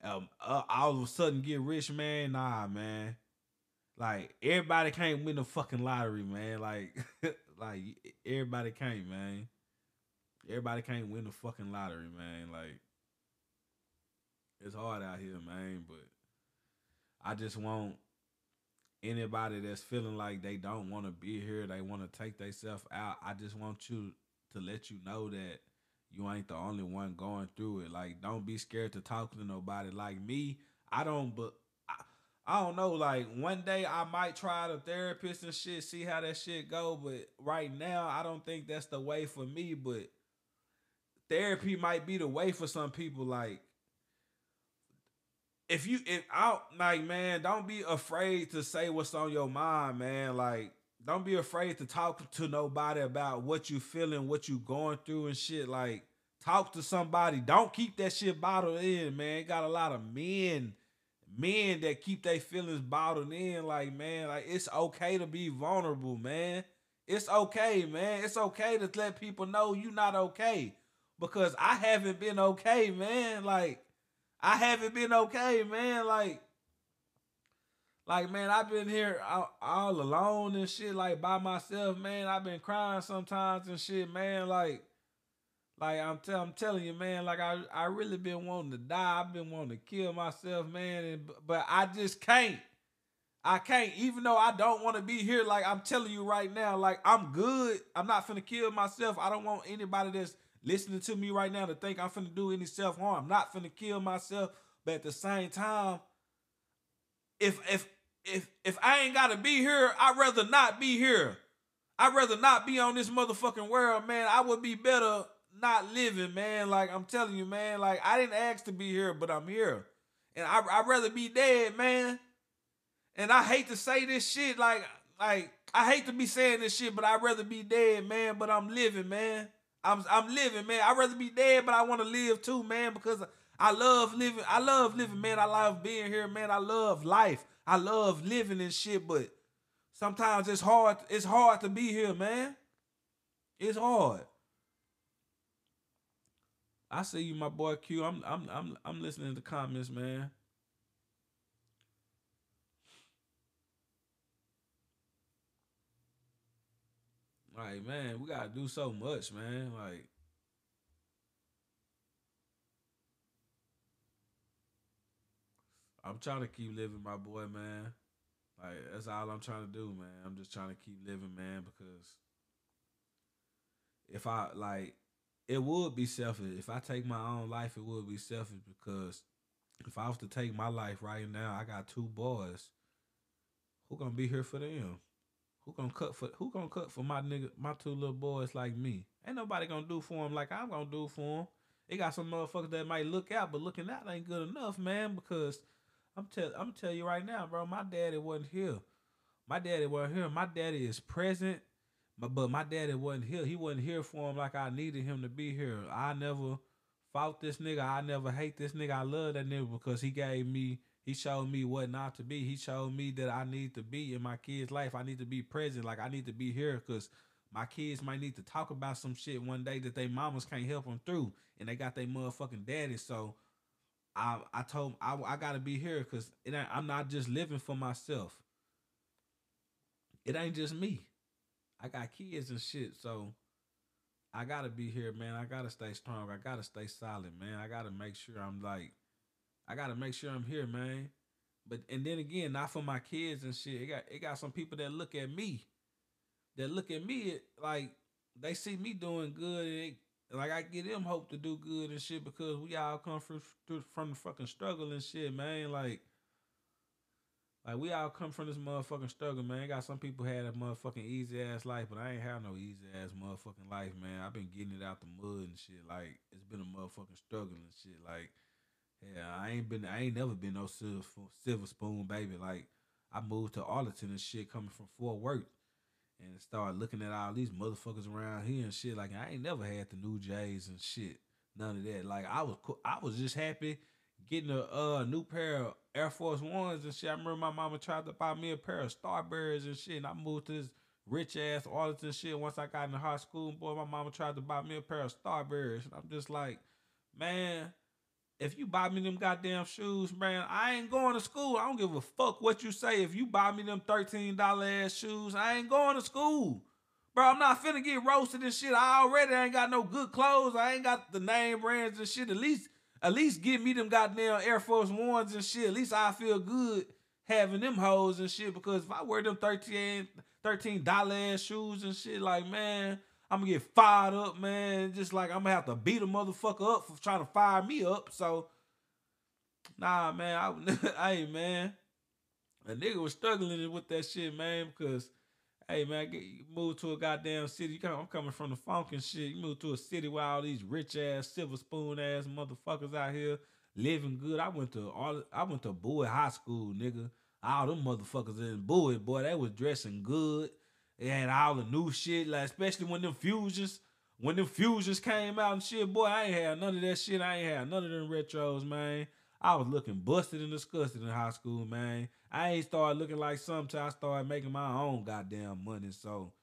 um uh, all of a sudden get rich, man? Nah, man. Like everybody can't win the fucking lottery, man. Like like everybody can't, man. Everybody can't win the fucking lottery, man. Like it's hard out here, man. But I just want anybody that's feeling like they don't want to be here, they want to take themselves out. I just want you to let you know that you ain't the only one going through it. Like, don't be scared to talk to nobody. Like me, I don't, but I, don't know. Like one day I might try the therapist and shit, see how that shit go. But right now, I don't think that's the way for me. But therapy might be the way for some people. Like if you if out like man, don't be afraid to say what's on your mind, man. Like don't be afraid to talk to nobody about what you feeling, what you going through and shit. Like talk to somebody. Don't keep that shit bottled in, man. Got a lot of men, men that keep their feelings bottled in. Like man, like it's okay to be vulnerable, man. It's okay, man. It's okay to let people know you not okay. Because I haven't been okay, man. Like I haven't been okay, man. Like, like man, I've been here all, all alone and shit, like by myself, man. I've been crying sometimes and shit, man. Like, Like I'm, tell, I'm telling you, man. Like I, I really been wanting to die. I've been wanting to kill myself, man. And but I just can't. I can't. Even though I don't want to be here, like I'm telling you right now, like I'm good. I'm not finna kill myself. I don't want anybody that's listening to me right now to think I'm finna do any self harm. Not finna kill myself. But at the same time, if if if if I ain't gotta be here, I'd rather not be here. I'd rather not be on this motherfucking world, man. I would be better not living, man. Like I'm telling you, man. Like I didn't ask to be here, but I'm here, and I I'd rather be dead, man. And I hate to say this shit, like like I hate to be saying this shit, but I'd rather be dead, man. But I'm living, man. I'm I'm living, man. I'd rather be dead, but I want to live too, man, because I love living. I love living, man. I love being here, man. I love life. I love living and shit, but sometimes it's hard. It's hard to be here, man. It's hard. I see you, my boy Q. I'm I'm I'm I'm listening to comments, man. Like, man, we gotta do so much, man. Like, I'm trying to keep living, my boy, man. Like, that's all I'm trying to do, man. I'm just trying to keep living, man, because if I like it would be selfish. If I take my own life, it would be selfish because if I was to take my life right now, I got two boys. Who gonna be here for them? Who gonna cut for who gonna cut for my nigga my two little boys like me? Ain't nobody gonna do for them like I'm gonna do for them. They got some motherfuckers that might look out, but looking out ain't good enough, man. Because I'm tell I'm tell you right now, bro. My daddy wasn't here. My daddy wasn't here. My daddy is present but, but my daddy wasn't here. He wasn't here for him like I needed him to be here. I never fought this nigga. I never hate this nigga. I love that nigga because he gave me, he showed me what not to be. He showed me that I need to be in my kid's life. I need to be present. Like I need to be here because my kids might need to talk about some shit one day that they mamas can't help them through, and they got their motherfucking daddy. So I I told I I gotta be here because I'm not just living for myself. It ain't just me. I got kids and shit, so I gotta be here, man. I gotta stay strong. I gotta stay solid, man. I gotta make sure I'm like, I gotta make sure I'm here, man. But and then again, not for my kids and shit. It got it got some people that look at me, that look at me like they see me doing good, and it, like I get them hope to do good and shit because we all come from from the fucking struggle and shit, man. Like like we all come from this motherfucking struggle, man. Got some people had a motherfucking easy ass life, but I ain't have no easy ass motherfucking life, man. I've been getting it out the mud and shit. Like it's been a motherfucking struggle and shit. Like, yeah, I ain't been, I ain't never been no silver, silver spoon baby. Like I moved to Arlington and shit, coming from Fort Worth, and started looking at all these motherfuckers around here and shit. Like I ain't never had the new Jays and shit. None of that. Like I was, I was just happy getting a uh, new pair of Air Force Ones and shit. I remember my mama tried to buy me a pair of Starburys and shit. And I moved to this rich ass Arlington shit once I got into high school. Boy, my mama tried to buy me a pair of Starburys. And I'm just like, man, if you buy me them goddamn shoes, man, I ain't going to school. I don't give a fuck what you say. If you buy me them $13 ass shoes, I ain't going to school. Bro, I'm not finna get roasted and shit. I already ain't got no good clothes. I ain't got the name brands and shit. At least at least give me them goddamn Air Force Ones and shit. At least I feel good having them hoes and shit. Because if I wear them 13 dollar ass shoes and shit, like man, I'm gonna get fired up, man. Just like I'm gonna have to beat a motherfucker up for trying to fire me up. So nah, man, I, hey man, a nigga was struggling with that shit, man, because Hey man, get, you move to a goddamn city. You come, I'm coming from the funk and shit. You move to a city where all these rich ass, silver spoon ass motherfuckers out here living good. I went to all. I went to Bowie High School, nigga. All them motherfuckers in Bowie, boy, they was dressing good. They had all the new shit, like especially when them fusions, when them fusions came out and shit. Boy, I ain't had none of that shit. I ain't had none of them retros, man. I was looking busted and disgusted in high school, man. I ain't started looking like something I started making my own goddamn money. So,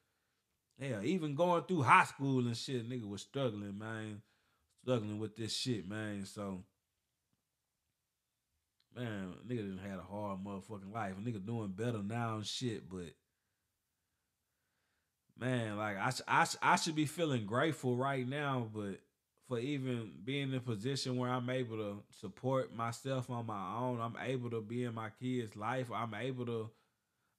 yeah, even going through high school and shit, nigga was struggling, man. Struggling with this shit, man. So, man, nigga didn't had a hard motherfucking life. Nigga doing better now and shit, but man, like I, I, I should be feeling grateful right now, but for even being in a position where I'm able to support myself on my own. I'm able to be in my kids' life. I'm able to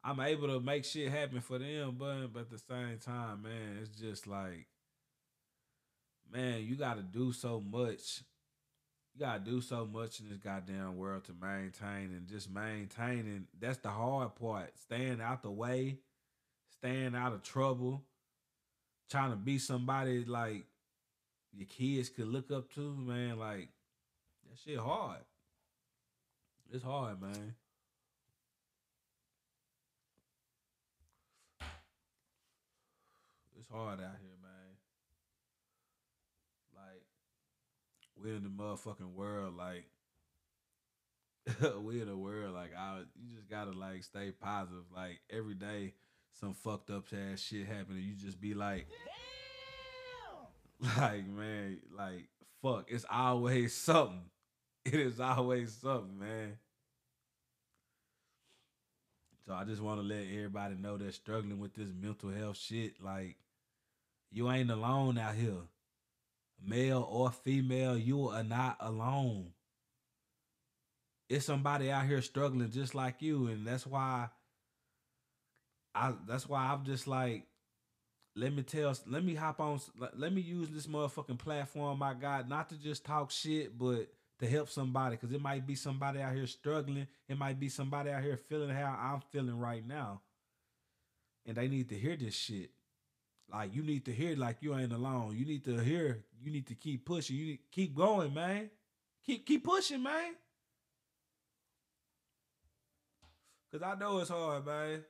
I'm able to make shit happen for them, but but at the same time, man, it's just like man, you gotta do so much. You gotta do so much in this goddamn world to maintain and just maintaining. That's the hard part. Staying out the way, staying out of trouble, trying to be somebody like your kids could look up to, man. Like that shit hard. It's hard, man. It's hard out here, man. Like we're in the motherfucking world, like we're in the world, like I, you just gotta like stay positive. Like every day, some fucked up ass shit happen, and you just be like, like man, like fuck, it's always something. It is always something, man. So I just want to let everybody know that's struggling with this mental health shit. Like, you ain't alone out here. Male or female, you are not alone. It's somebody out here struggling just like you, and that's why I that's why I'm just like, let me tell let me hop on let me use this motherfucking platform I got, not to just talk shit, but to help somebody. Cause it might be somebody out here struggling. It might be somebody out here feeling how I'm feeling right now. And they need to hear this shit. Like you need to hear like you ain't alone. You need to hear, you need to keep pushing. You need keep going, man. Keep keep pushing, man. Cause I know it's hard, man.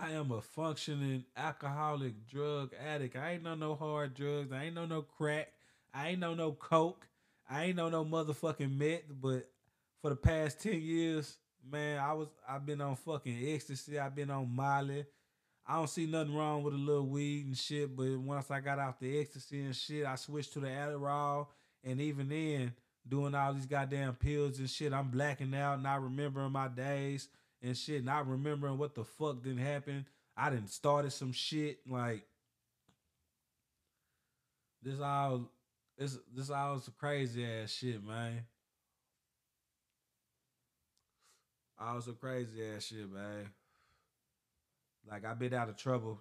I am a functioning alcoholic drug addict. I ain't know no hard drugs. I ain't know no crack. I ain't know no coke. I ain't know no motherfucking meth. But for the past ten years, man, I was I've been on fucking ecstasy. I've been on Molly. I don't see nothing wrong with a little weed and shit. But once I got off the ecstasy and shit, I switched to the Adderall. And even then, doing all these goddamn pills and shit, I'm blacking out, not remembering my days and shit, not remembering what the fuck didn't happen. I didn't started some shit like this all this this all some crazy ass shit, man. All some crazy ass shit, man. Like I've been out of trouble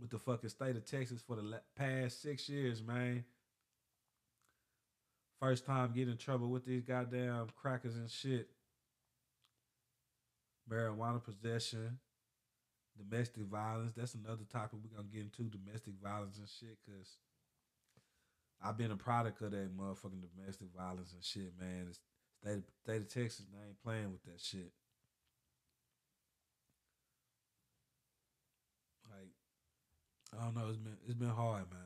with the fucking state of Texas for the past six years, man. First time getting in trouble with these goddamn crackers and shit marijuana possession, domestic violence. That's another topic we're gonna get into domestic violence and shit, cause I've been a product of that motherfucking domestic violence and shit, man. The state of, state of Texas, they ain't playing with that shit. Like, I don't know, it's been it's been hard, man.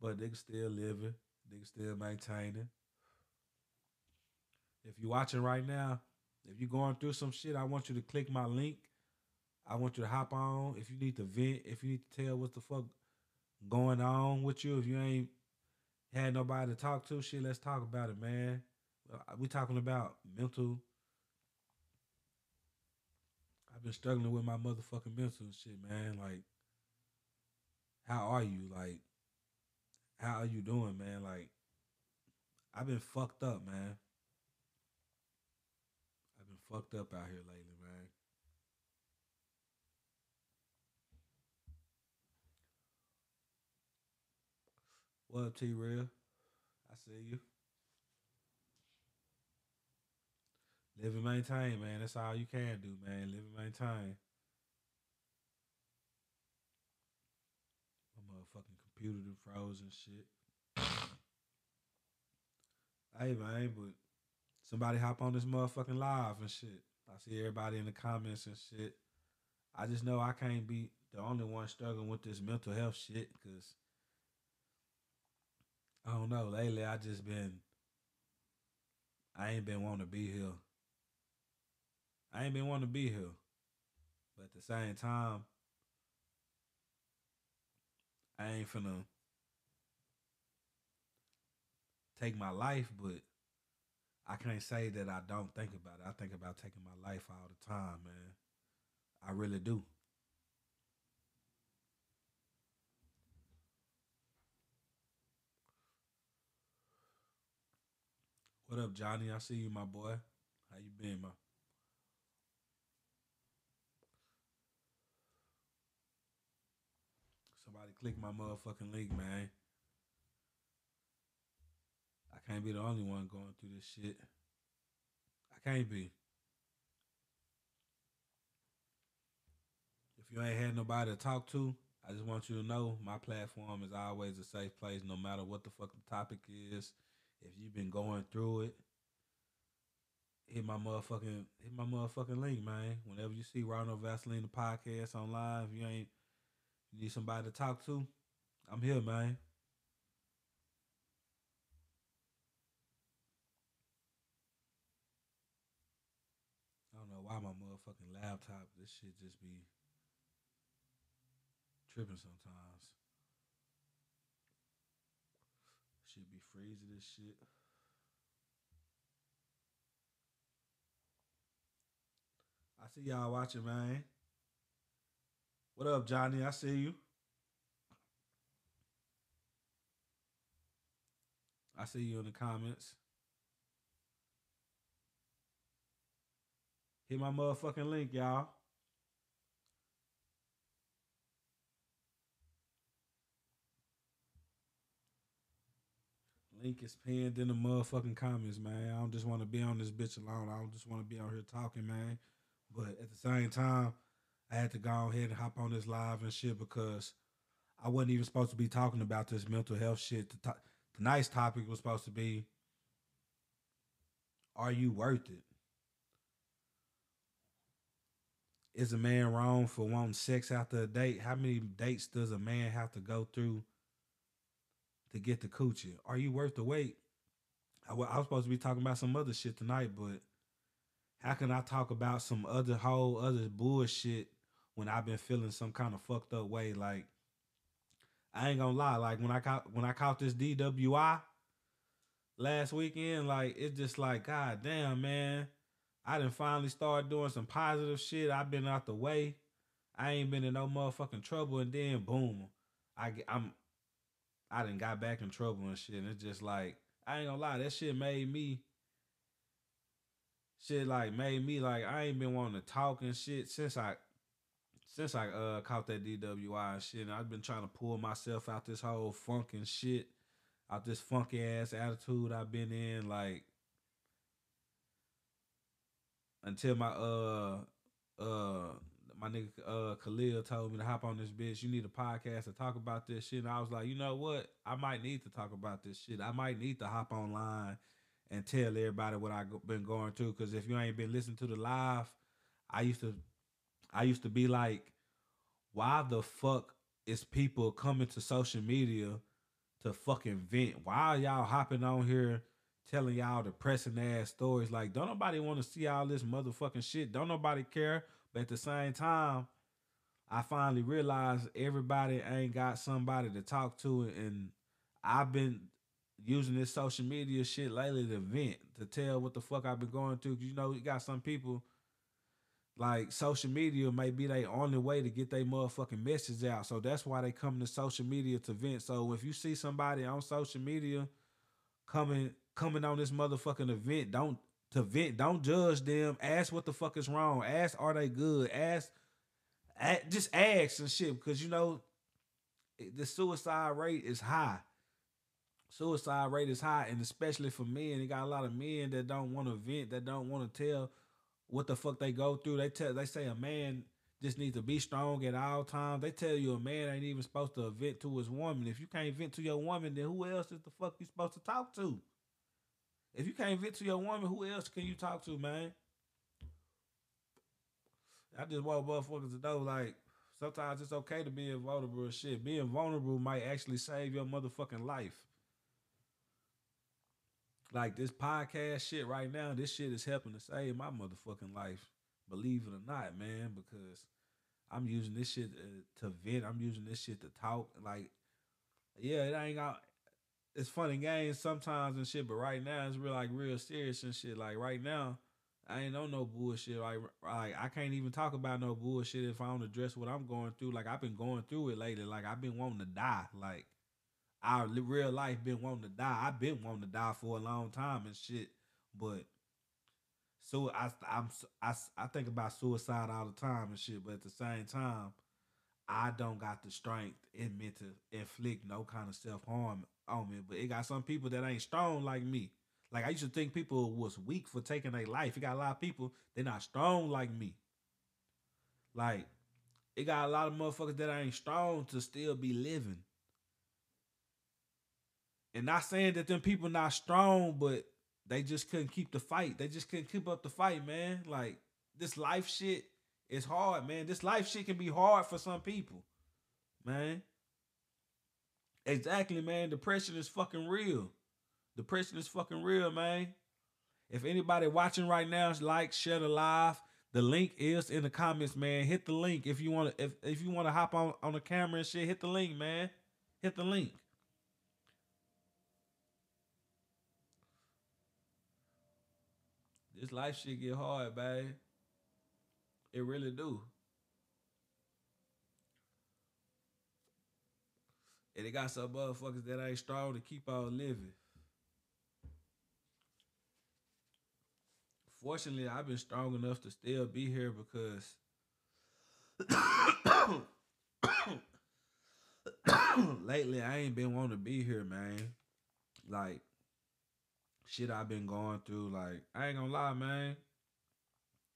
But niggas still living, niggas still maintaining. If you're watching right now, if you're going through some shit, I want you to click my link. I want you to hop on. If you need to vent, if you need to tell what the fuck going on with you, if you ain't had nobody to talk to, shit, let's talk about it, man. Uh, we talking about mental. I've been struggling with my motherfucking mental shit, man. Like, how are you? Like, how are you doing, man? Like, I've been fucked up, man fucked up out here lately, man. What up, T Real? I see you. Live and maintain, man. That's all you can do, man. Live and maintain. My motherfucking computer froze and shit. hey, man, but somebody hop on this motherfucking live and shit. I see everybody in the comments and shit. I just know I can't be the only one struggling with this mental health shit because I don't know. Lately, I just been, I ain't been wanting to be here. I ain't been wanting to be here. But at the same time, I ain't finna take my life, but I can't say that I don't think about it. I think about taking my life all the time, man. I really do. What up, Johnny? I see you, my boy. How you been, man? Somebody click my motherfucking link, man. Can't be the only one going through this shit. I can't be. If you ain't had nobody to talk to, I just want you to know my platform is always a safe place, no matter what the fuck the topic is. If you've been going through it, hit my motherfucking hit my motherfucking link, man. Whenever you see Raw No Vaseline the podcast on live, you ain't you need somebody to talk to, I'm here, man. I don't know why my motherfucking laptop, this shit just be tripping sometimes. Should be freezing this shit. I see y'all watching, man. What up, Johnny? I see you. I see you in the comments. Hit my motherfucking link, y'all. Link is pinned in the motherfucking comments, man. I don't just want to be on this bitch alone. I don't just want to be out here talking, man. But at the same time, I had to go ahead and hop on this live and shit because I wasn't even supposed to be talking about this mental health shit. The to- topic was supposed to be Are you worth it? Is a man wrong for wanting sex after a date? How many dates does a man have to go through to get the coochie? Are you worth the wait? I wa- I was supposed to be talking about some other shit tonight, but how can I talk about some other whole other bullshit when I've been feeling some kind of fucked up way? Like, I ain't gonna lie, like when I caught when I caught this DWI last weekend, like it's just like, god damn, man. I done finally started doing some positive shit. I've been out the way. I ain't been in no motherfucking trouble, and then boom, I get- I'm I done got back in trouble and shit. And it's just like I ain't gonna lie, that shit made me shit like made me like I ain't been wanting to talk and shit since I since I uh caught that DWI and shit. And I've been trying to pull myself out this whole funk and shit, out this funky ass attitude I've been in, like until my uh uh my nigga uh Khalil told me to hop on this bitch. You need a podcast to talk about this shit. And I was like, you know what? I might need to talk about this shit. I might need to hop online and tell everybody what I've been going through. Cause if you ain't been listening to the live, I used to I used to be like, why the fuck is people coming to social media to fucking vent? Why y'all hopping on here telling y'all depressing ass stories? Like, don't nobody want to see all this motherfucking shit. Don't nobody care. But at the same time, I finally realized everybody ain't got somebody to talk to, and I've been using this social media shit lately to vent, to tell what the fuck I've been going through. Cause you know, you got some people like social media may be their only way to get their motherfucking message out. So that's why they come to social media to vent. So if you see somebody on social media coming coming on this motherfucking event, don't to vent, don't judge them. Ask what the fuck is wrong. Ask are they good? Ask, a- just ask and shit because you know the suicide rate is high. Suicide rate is high, and especially for men, you got a lot of men that don't want to vent, that don't want to tell what the fuck they go through. They tell they say a man just needs to be strong at all times. They tell you a man ain't even supposed to vent to his woman. If you can't vent to your woman, then who else is the fuck you supposed to talk to? If you can't vent to your woman, who else can you talk to, man? I just want motherfuckers to know, like, sometimes it's okay to be vulnerable and shit. Being vulnerable might actually save your motherfucking life. Like this podcast shit right now, this shit is helping to save my motherfucking life. Believe it or not, man, because I'm using this shit uh, to vent. I'm using this shit to talk. Like, yeah, it ain't got. It's funny games sometimes and shit, but right now it's real like real serious and shit. Like right now, I ain't on no bullshit. Like, like I can't even talk about no bullshit if I don't address what I'm going through. Like I've been going through it lately. Like I've been wanting to die. Like our real life been wanting to die. I've been wanting to die for a long time and shit. but so I I'm I, I think about suicide all the time and shit, but at the same time, I don't got the strength in me to inflict no kind of self harm on me. But it got some people that ain't strong like me. Like I used to think people was weak for taking their life. It got a lot of people they not strong like me. Like it got a lot of motherfuckers that ain't strong to still be living. And not saying that them people not strong, but they just couldn't keep the fight. They just couldn't keep up the fight, man. Like this life shit is hard, man. This life shit can be hard for some people, man. Exactly, man. Depression is fucking real. Depression is fucking real, man. If anybody watching right now, like, share the live. The link is in the comments, man. Hit the link if you want to. If if you want to hop on on the camera and shit, hit the link, man. Hit the link. This life shit get hard, babe. It really do. And it got some motherfuckers that ain't strong to keep on living. Fortunately, I've been strong enough to still be here because lately I ain't been wanting to be here, man. Like shit I've been going through, like I ain't gonna lie, man.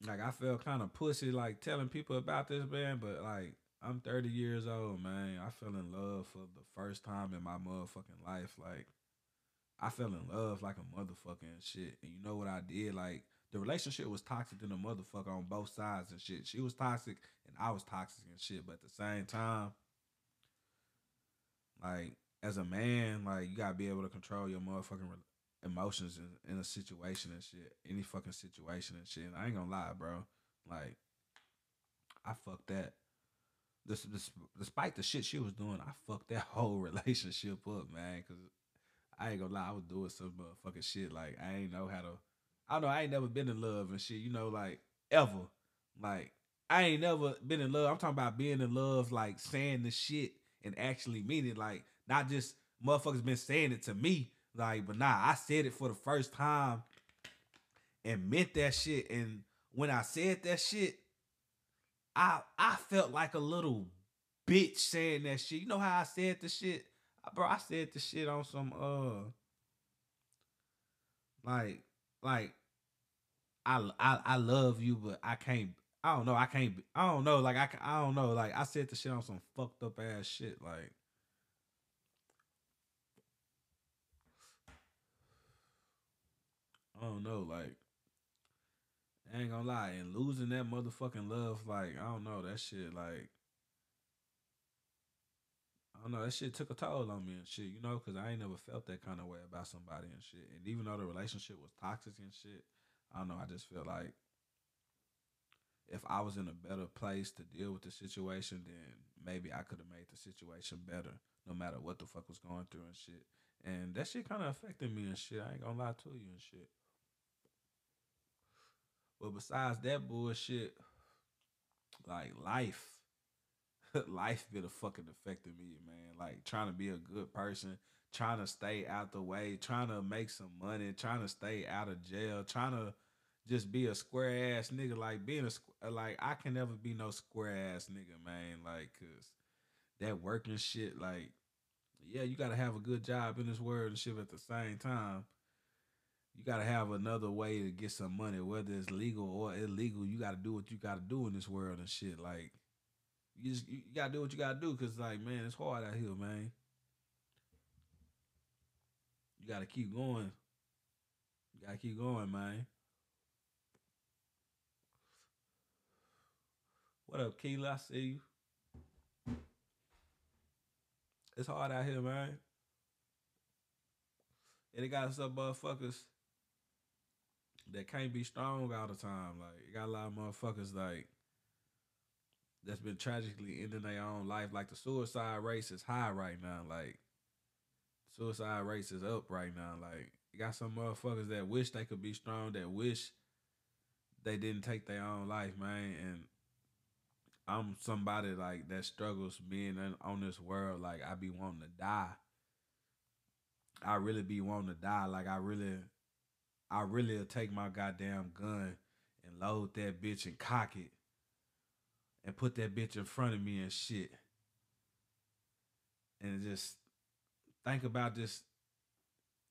Like I felt kind of pussy like telling people about this man, but like I'm 30 years old, man. I fell in love for the first time in my motherfucking life. Like I fell in love like a motherfucking shit. And you know what I did? Like the relationship was toxic than a motherfucker on both sides and shit. She was toxic and I was toxic and shit. But at the same time, like as a man, like you gotta be able to control your motherfucking emotions in, in a situation and shit, any fucking situation and shit. And I ain't gonna lie, bro. Like, I fucked that. This, this, despite the shit she was doing, I fucked that whole relationship up, man. Cause I ain't gonna lie, I was doing some motherfucking shit. Like, I ain't know how to. I don't know. I ain't never been in love and shit. You know, like ever. Like, I ain't never been in love. I'm talking about being in love, like saying the shit and actually meaning, like not just motherfuckers been saying it to me, like, but nah, I said it for the first time and meant that shit. And when I said that shit, I I felt like a little bitch saying that shit. You know how I said the shit? Bro, I said the shit on some uh like like I I I love you, but I can't I don't know. I can't. I don't know. Like I, I don't know. Like I said the shit on some fucked up ass shit. Like I don't know, like I ain't gonna lie, and losing that motherfucking love, like I don't know, that shit, like I don't know, that shit took a toll on me and shit, you know, because I ain't never felt that kind of way about somebody and shit. And even though the relationship was toxic and shit, I don't know, I just feel like if I was in a better place to deal with the situation, then maybe I could have made the situation better, no matter what the fuck was going through and shit. And that shit kind of affected me and shit. I ain't gonna lie to you and shit. But besides that bullshit, like life, life been a fucking affected me, man. Like trying to be a good person, trying to stay out the way, trying to make some money, trying to stay out of jail, trying to just be a square ass nigga. Like being a like I can never be no square ass nigga, man. Like cause that working shit, like yeah, you gotta have a good job in this world and shit at the same time you gotta have another way to get some money, whether it's legal or illegal. You gotta do what you gotta do in this world and shit. Like you just you gotta do what you gotta do because like man, it's hard out here, man. You gotta keep going. You gotta keep going, man. What up, Keela? I see you. It's hard out here, man. And it got some motherfuckers that can't be strong all the time. Like you got a lot of motherfuckers like that's been tragically ending their own life. Like the suicide rate is high right now. Like suicide rate is up right now. Like you got some motherfuckers that wish they could be strong, that wish they didn't take their own life, man. And I'm somebody like that struggles being on this world. Like I be wanting to die. I really be wanting to die. Like I really I really will take my goddamn gun and load that bitch and cock it and put that bitch in front of me and shit. And just think about this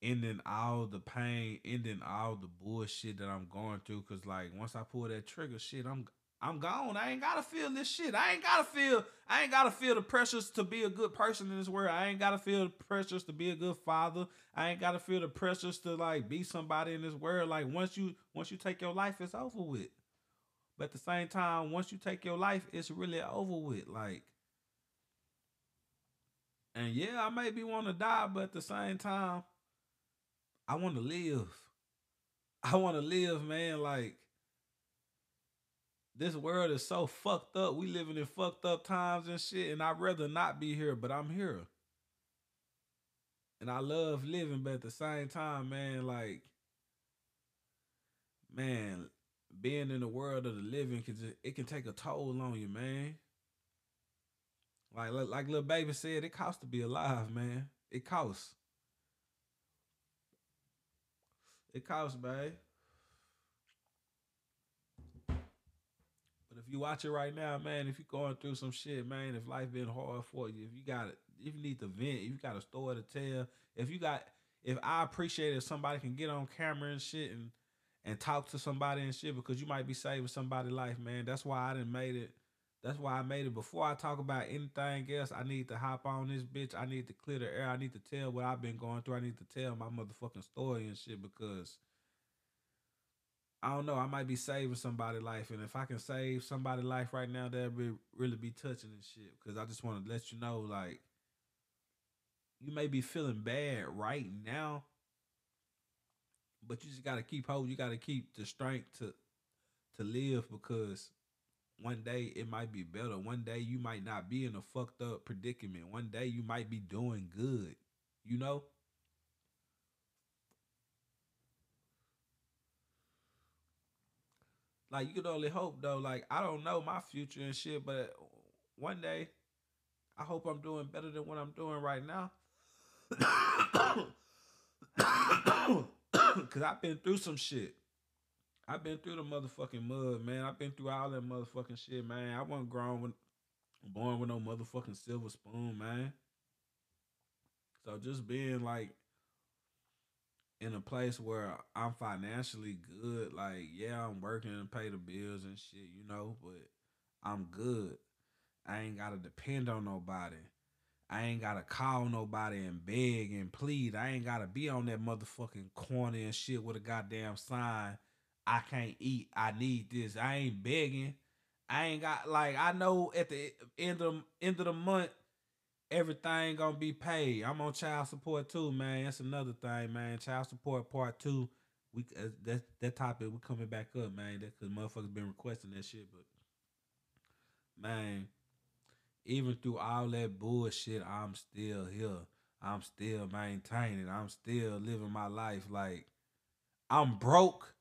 ending all the pain, ending all the bullshit that I'm going through. Cause like once I pull that trigger, shit, I'm I'm gone. I ain't gotta feel this shit. I ain't gotta feel. I ain't gotta feel the pressures to be a good person in this world. I ain't gotta feel the pressures to be a good father. I ain't gotta feel the pressures to like be somebody in this world. Like once you once you take your life, it's over with. But at the same time, once you take your life, it's really over with. Like, and yeah, I maybe want to die, but at the same time, I want to live. I want to live, man. Like this world is so fucked up. We living in fucked up times and shit, and I'd rather not be here, but I'm here. And I love living, but at the same time, man, like, man, being in the world of the living can just, it can take a toll on you, man. Like like Lil Baby said, it costs to be alive, man. It costs. It costs, babe. But if you watch it right now, man, if you're going through some shit, man, if life been hard for you, if you got it, if you need to vent, if you got a story to tell, if you got, if I appreciate if somebody can get on camera and shit and and talk to somebody and shit because you might be saving somebody's life, man. That's why I didn't made it. That's why I made it. Before I talk about anything else, I need to hop on this bitch. I need to clear the air. I need to tell what I've been going through. I need to tell my motherfucking story and shit because I don't know. I might be saving somebody's life, and if I can save somebody's life right now, that'd be really be touching and shit. Because I just want to let you know, like, you may be feeling bad right now, but you just gotta keep hope. You gotta keep the strength to to live because one day it might be better. One day you might not be in a fucked up predicament. One day you might be doing good. You know? Like you can only hope though. Like I don't know my future and shit, but one day I hope I'm doing better than what I'm doing right now. Cause I've been through some shit. I've been through the motherfucking mud, man. I've been through all that motherfucking shit, man. I wasn't grown with born with no motherfucking silver spoon, man. So just being like in a place where I'm financially good, like yeah, I'm working and pay the bills and shit, you know, but I'm good. I ain't gotta depend on nobody. I ain't gotta call nobody and beg and plead. I ain't gotta be on that motherfucking corner and shit with a goddamn sign. I can't eat. I need this. I ain't begging. I ain't got like I know at the end of end of the month everything gonna be paid. I'm on child support too, man. That's another thing, man. Child support part two. We uh, that that topic we coming back up, man. That cause motherfuckers been requesting that shit, but man, even through all that bullshit, I'm still here. I'm still maintaining. I'm still living my life like I'm broke,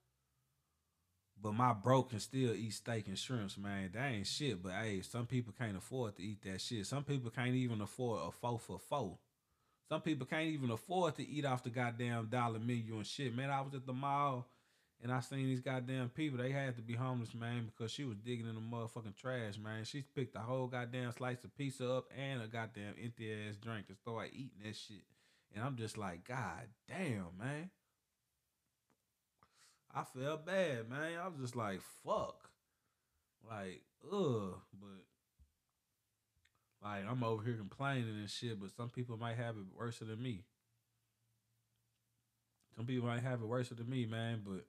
but my broke can still eat steak and shrimps, man. That ain't shit. But hey, some people can't afford to eat that shit. Some people can't even afford a four for four. Some people can't even afford to eat off the goddamn dollar menu and shit. Man, I was at the mall and I seen these goddamn people. They had to be homeless, man, because she was digging in the motherfucking trash, man. She picked a whole goddamn slice of pizza up and a goddamn empty ass drink and started eating that shit. And I'm just like, God damn, man. I felt bad, man. I was just like, fuck. Like, ugh. But like I'm over here complaining and shit, but some people might have it worse than me. Some people might have it worse than me, man. But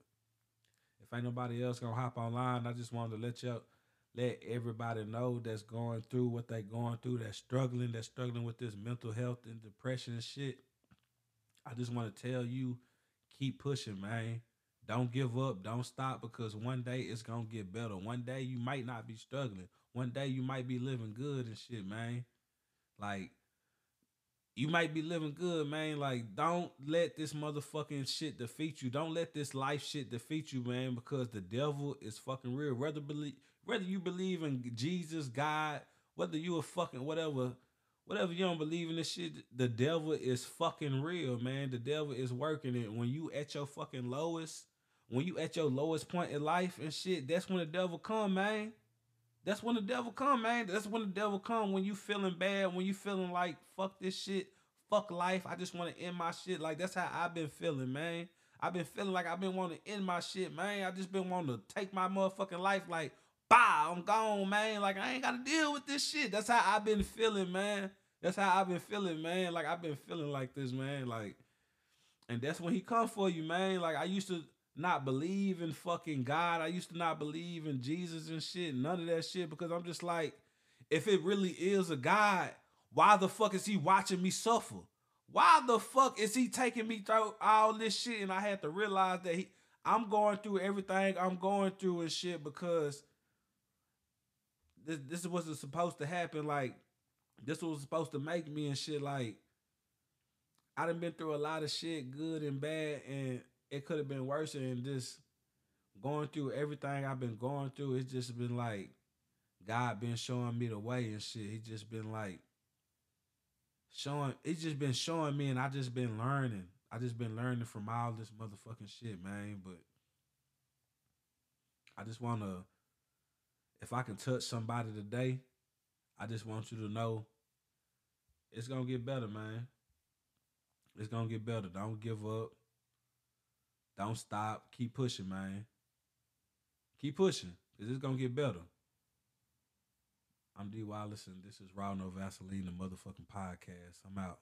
if ain't nobody else gonna hop online, I just wanted to let you let everybody know that's going through what they going through, that's struggling, that's struggling with this mental health and depression and shit. I just want to tell you, keep pushing, man. Don't give up. Don't stop because one day it's gonna get better. One day you might not be struggling. One day you might be living good and shit, man. Like you might be living good, man. Like don't let this motherfucking shit defeat you. Don't let this life shit defeat you, man, because the devil is fucking real. Whether believe whether you believe in Jesus, God, whether you a fucking whatever whatever you don't believe in this shit, the devil is fucking real, man. The devil is working it. When you at your fucking lowest, when you at your lowest point in life and shit, that's when the devil come, man. That's when the devil come, man. That's when the devil come. When you feeling bad, when you feeling like fuck this shit, fuck life. I just want to end my shit. Like that's how I've been feeling, man. I've been feeling like I've been wanting to end my shit, man. I just been wanting to take my motherfucking life like, bah, I'm gone, man. Like I ain't gotta deal with this shit. That's how I've been feeling, man. That's how I've been feeling, man. Like I've been feeling like this, man. Like, and that's when he come for you, man. Like I used to not believe in fucking God. I used to not believe in Jesus and shit. None of that shit because I'm just like, if it really is a God, why the fuck is he watching me suffer? Why the fuck is he taking me through all this shit? And I had to realize that he, I'm going through everything I'm going through and shit because this this is what's supposed to happen. Like this was supposed to make me and shit. Like I done been through a lot of shit, good and bad, and it could have been worse. And just going through everything I've been going through, it's just been like God been showing me the way and shit. He just been like showing. It's just been showing me, and I just been learning. I just been learning from all this motherfucking shit, man. But I just wanna, if I can touch somebody today, I just want you to know it's gonna get better, man. It's gonna get better. Don't give up. Don't stop. Keep pushing, man. Keep pushing, cause it's gonna get better. I'm D Wallace, and this is Raw No Vaseline, the motherfucking podcast. I'm out.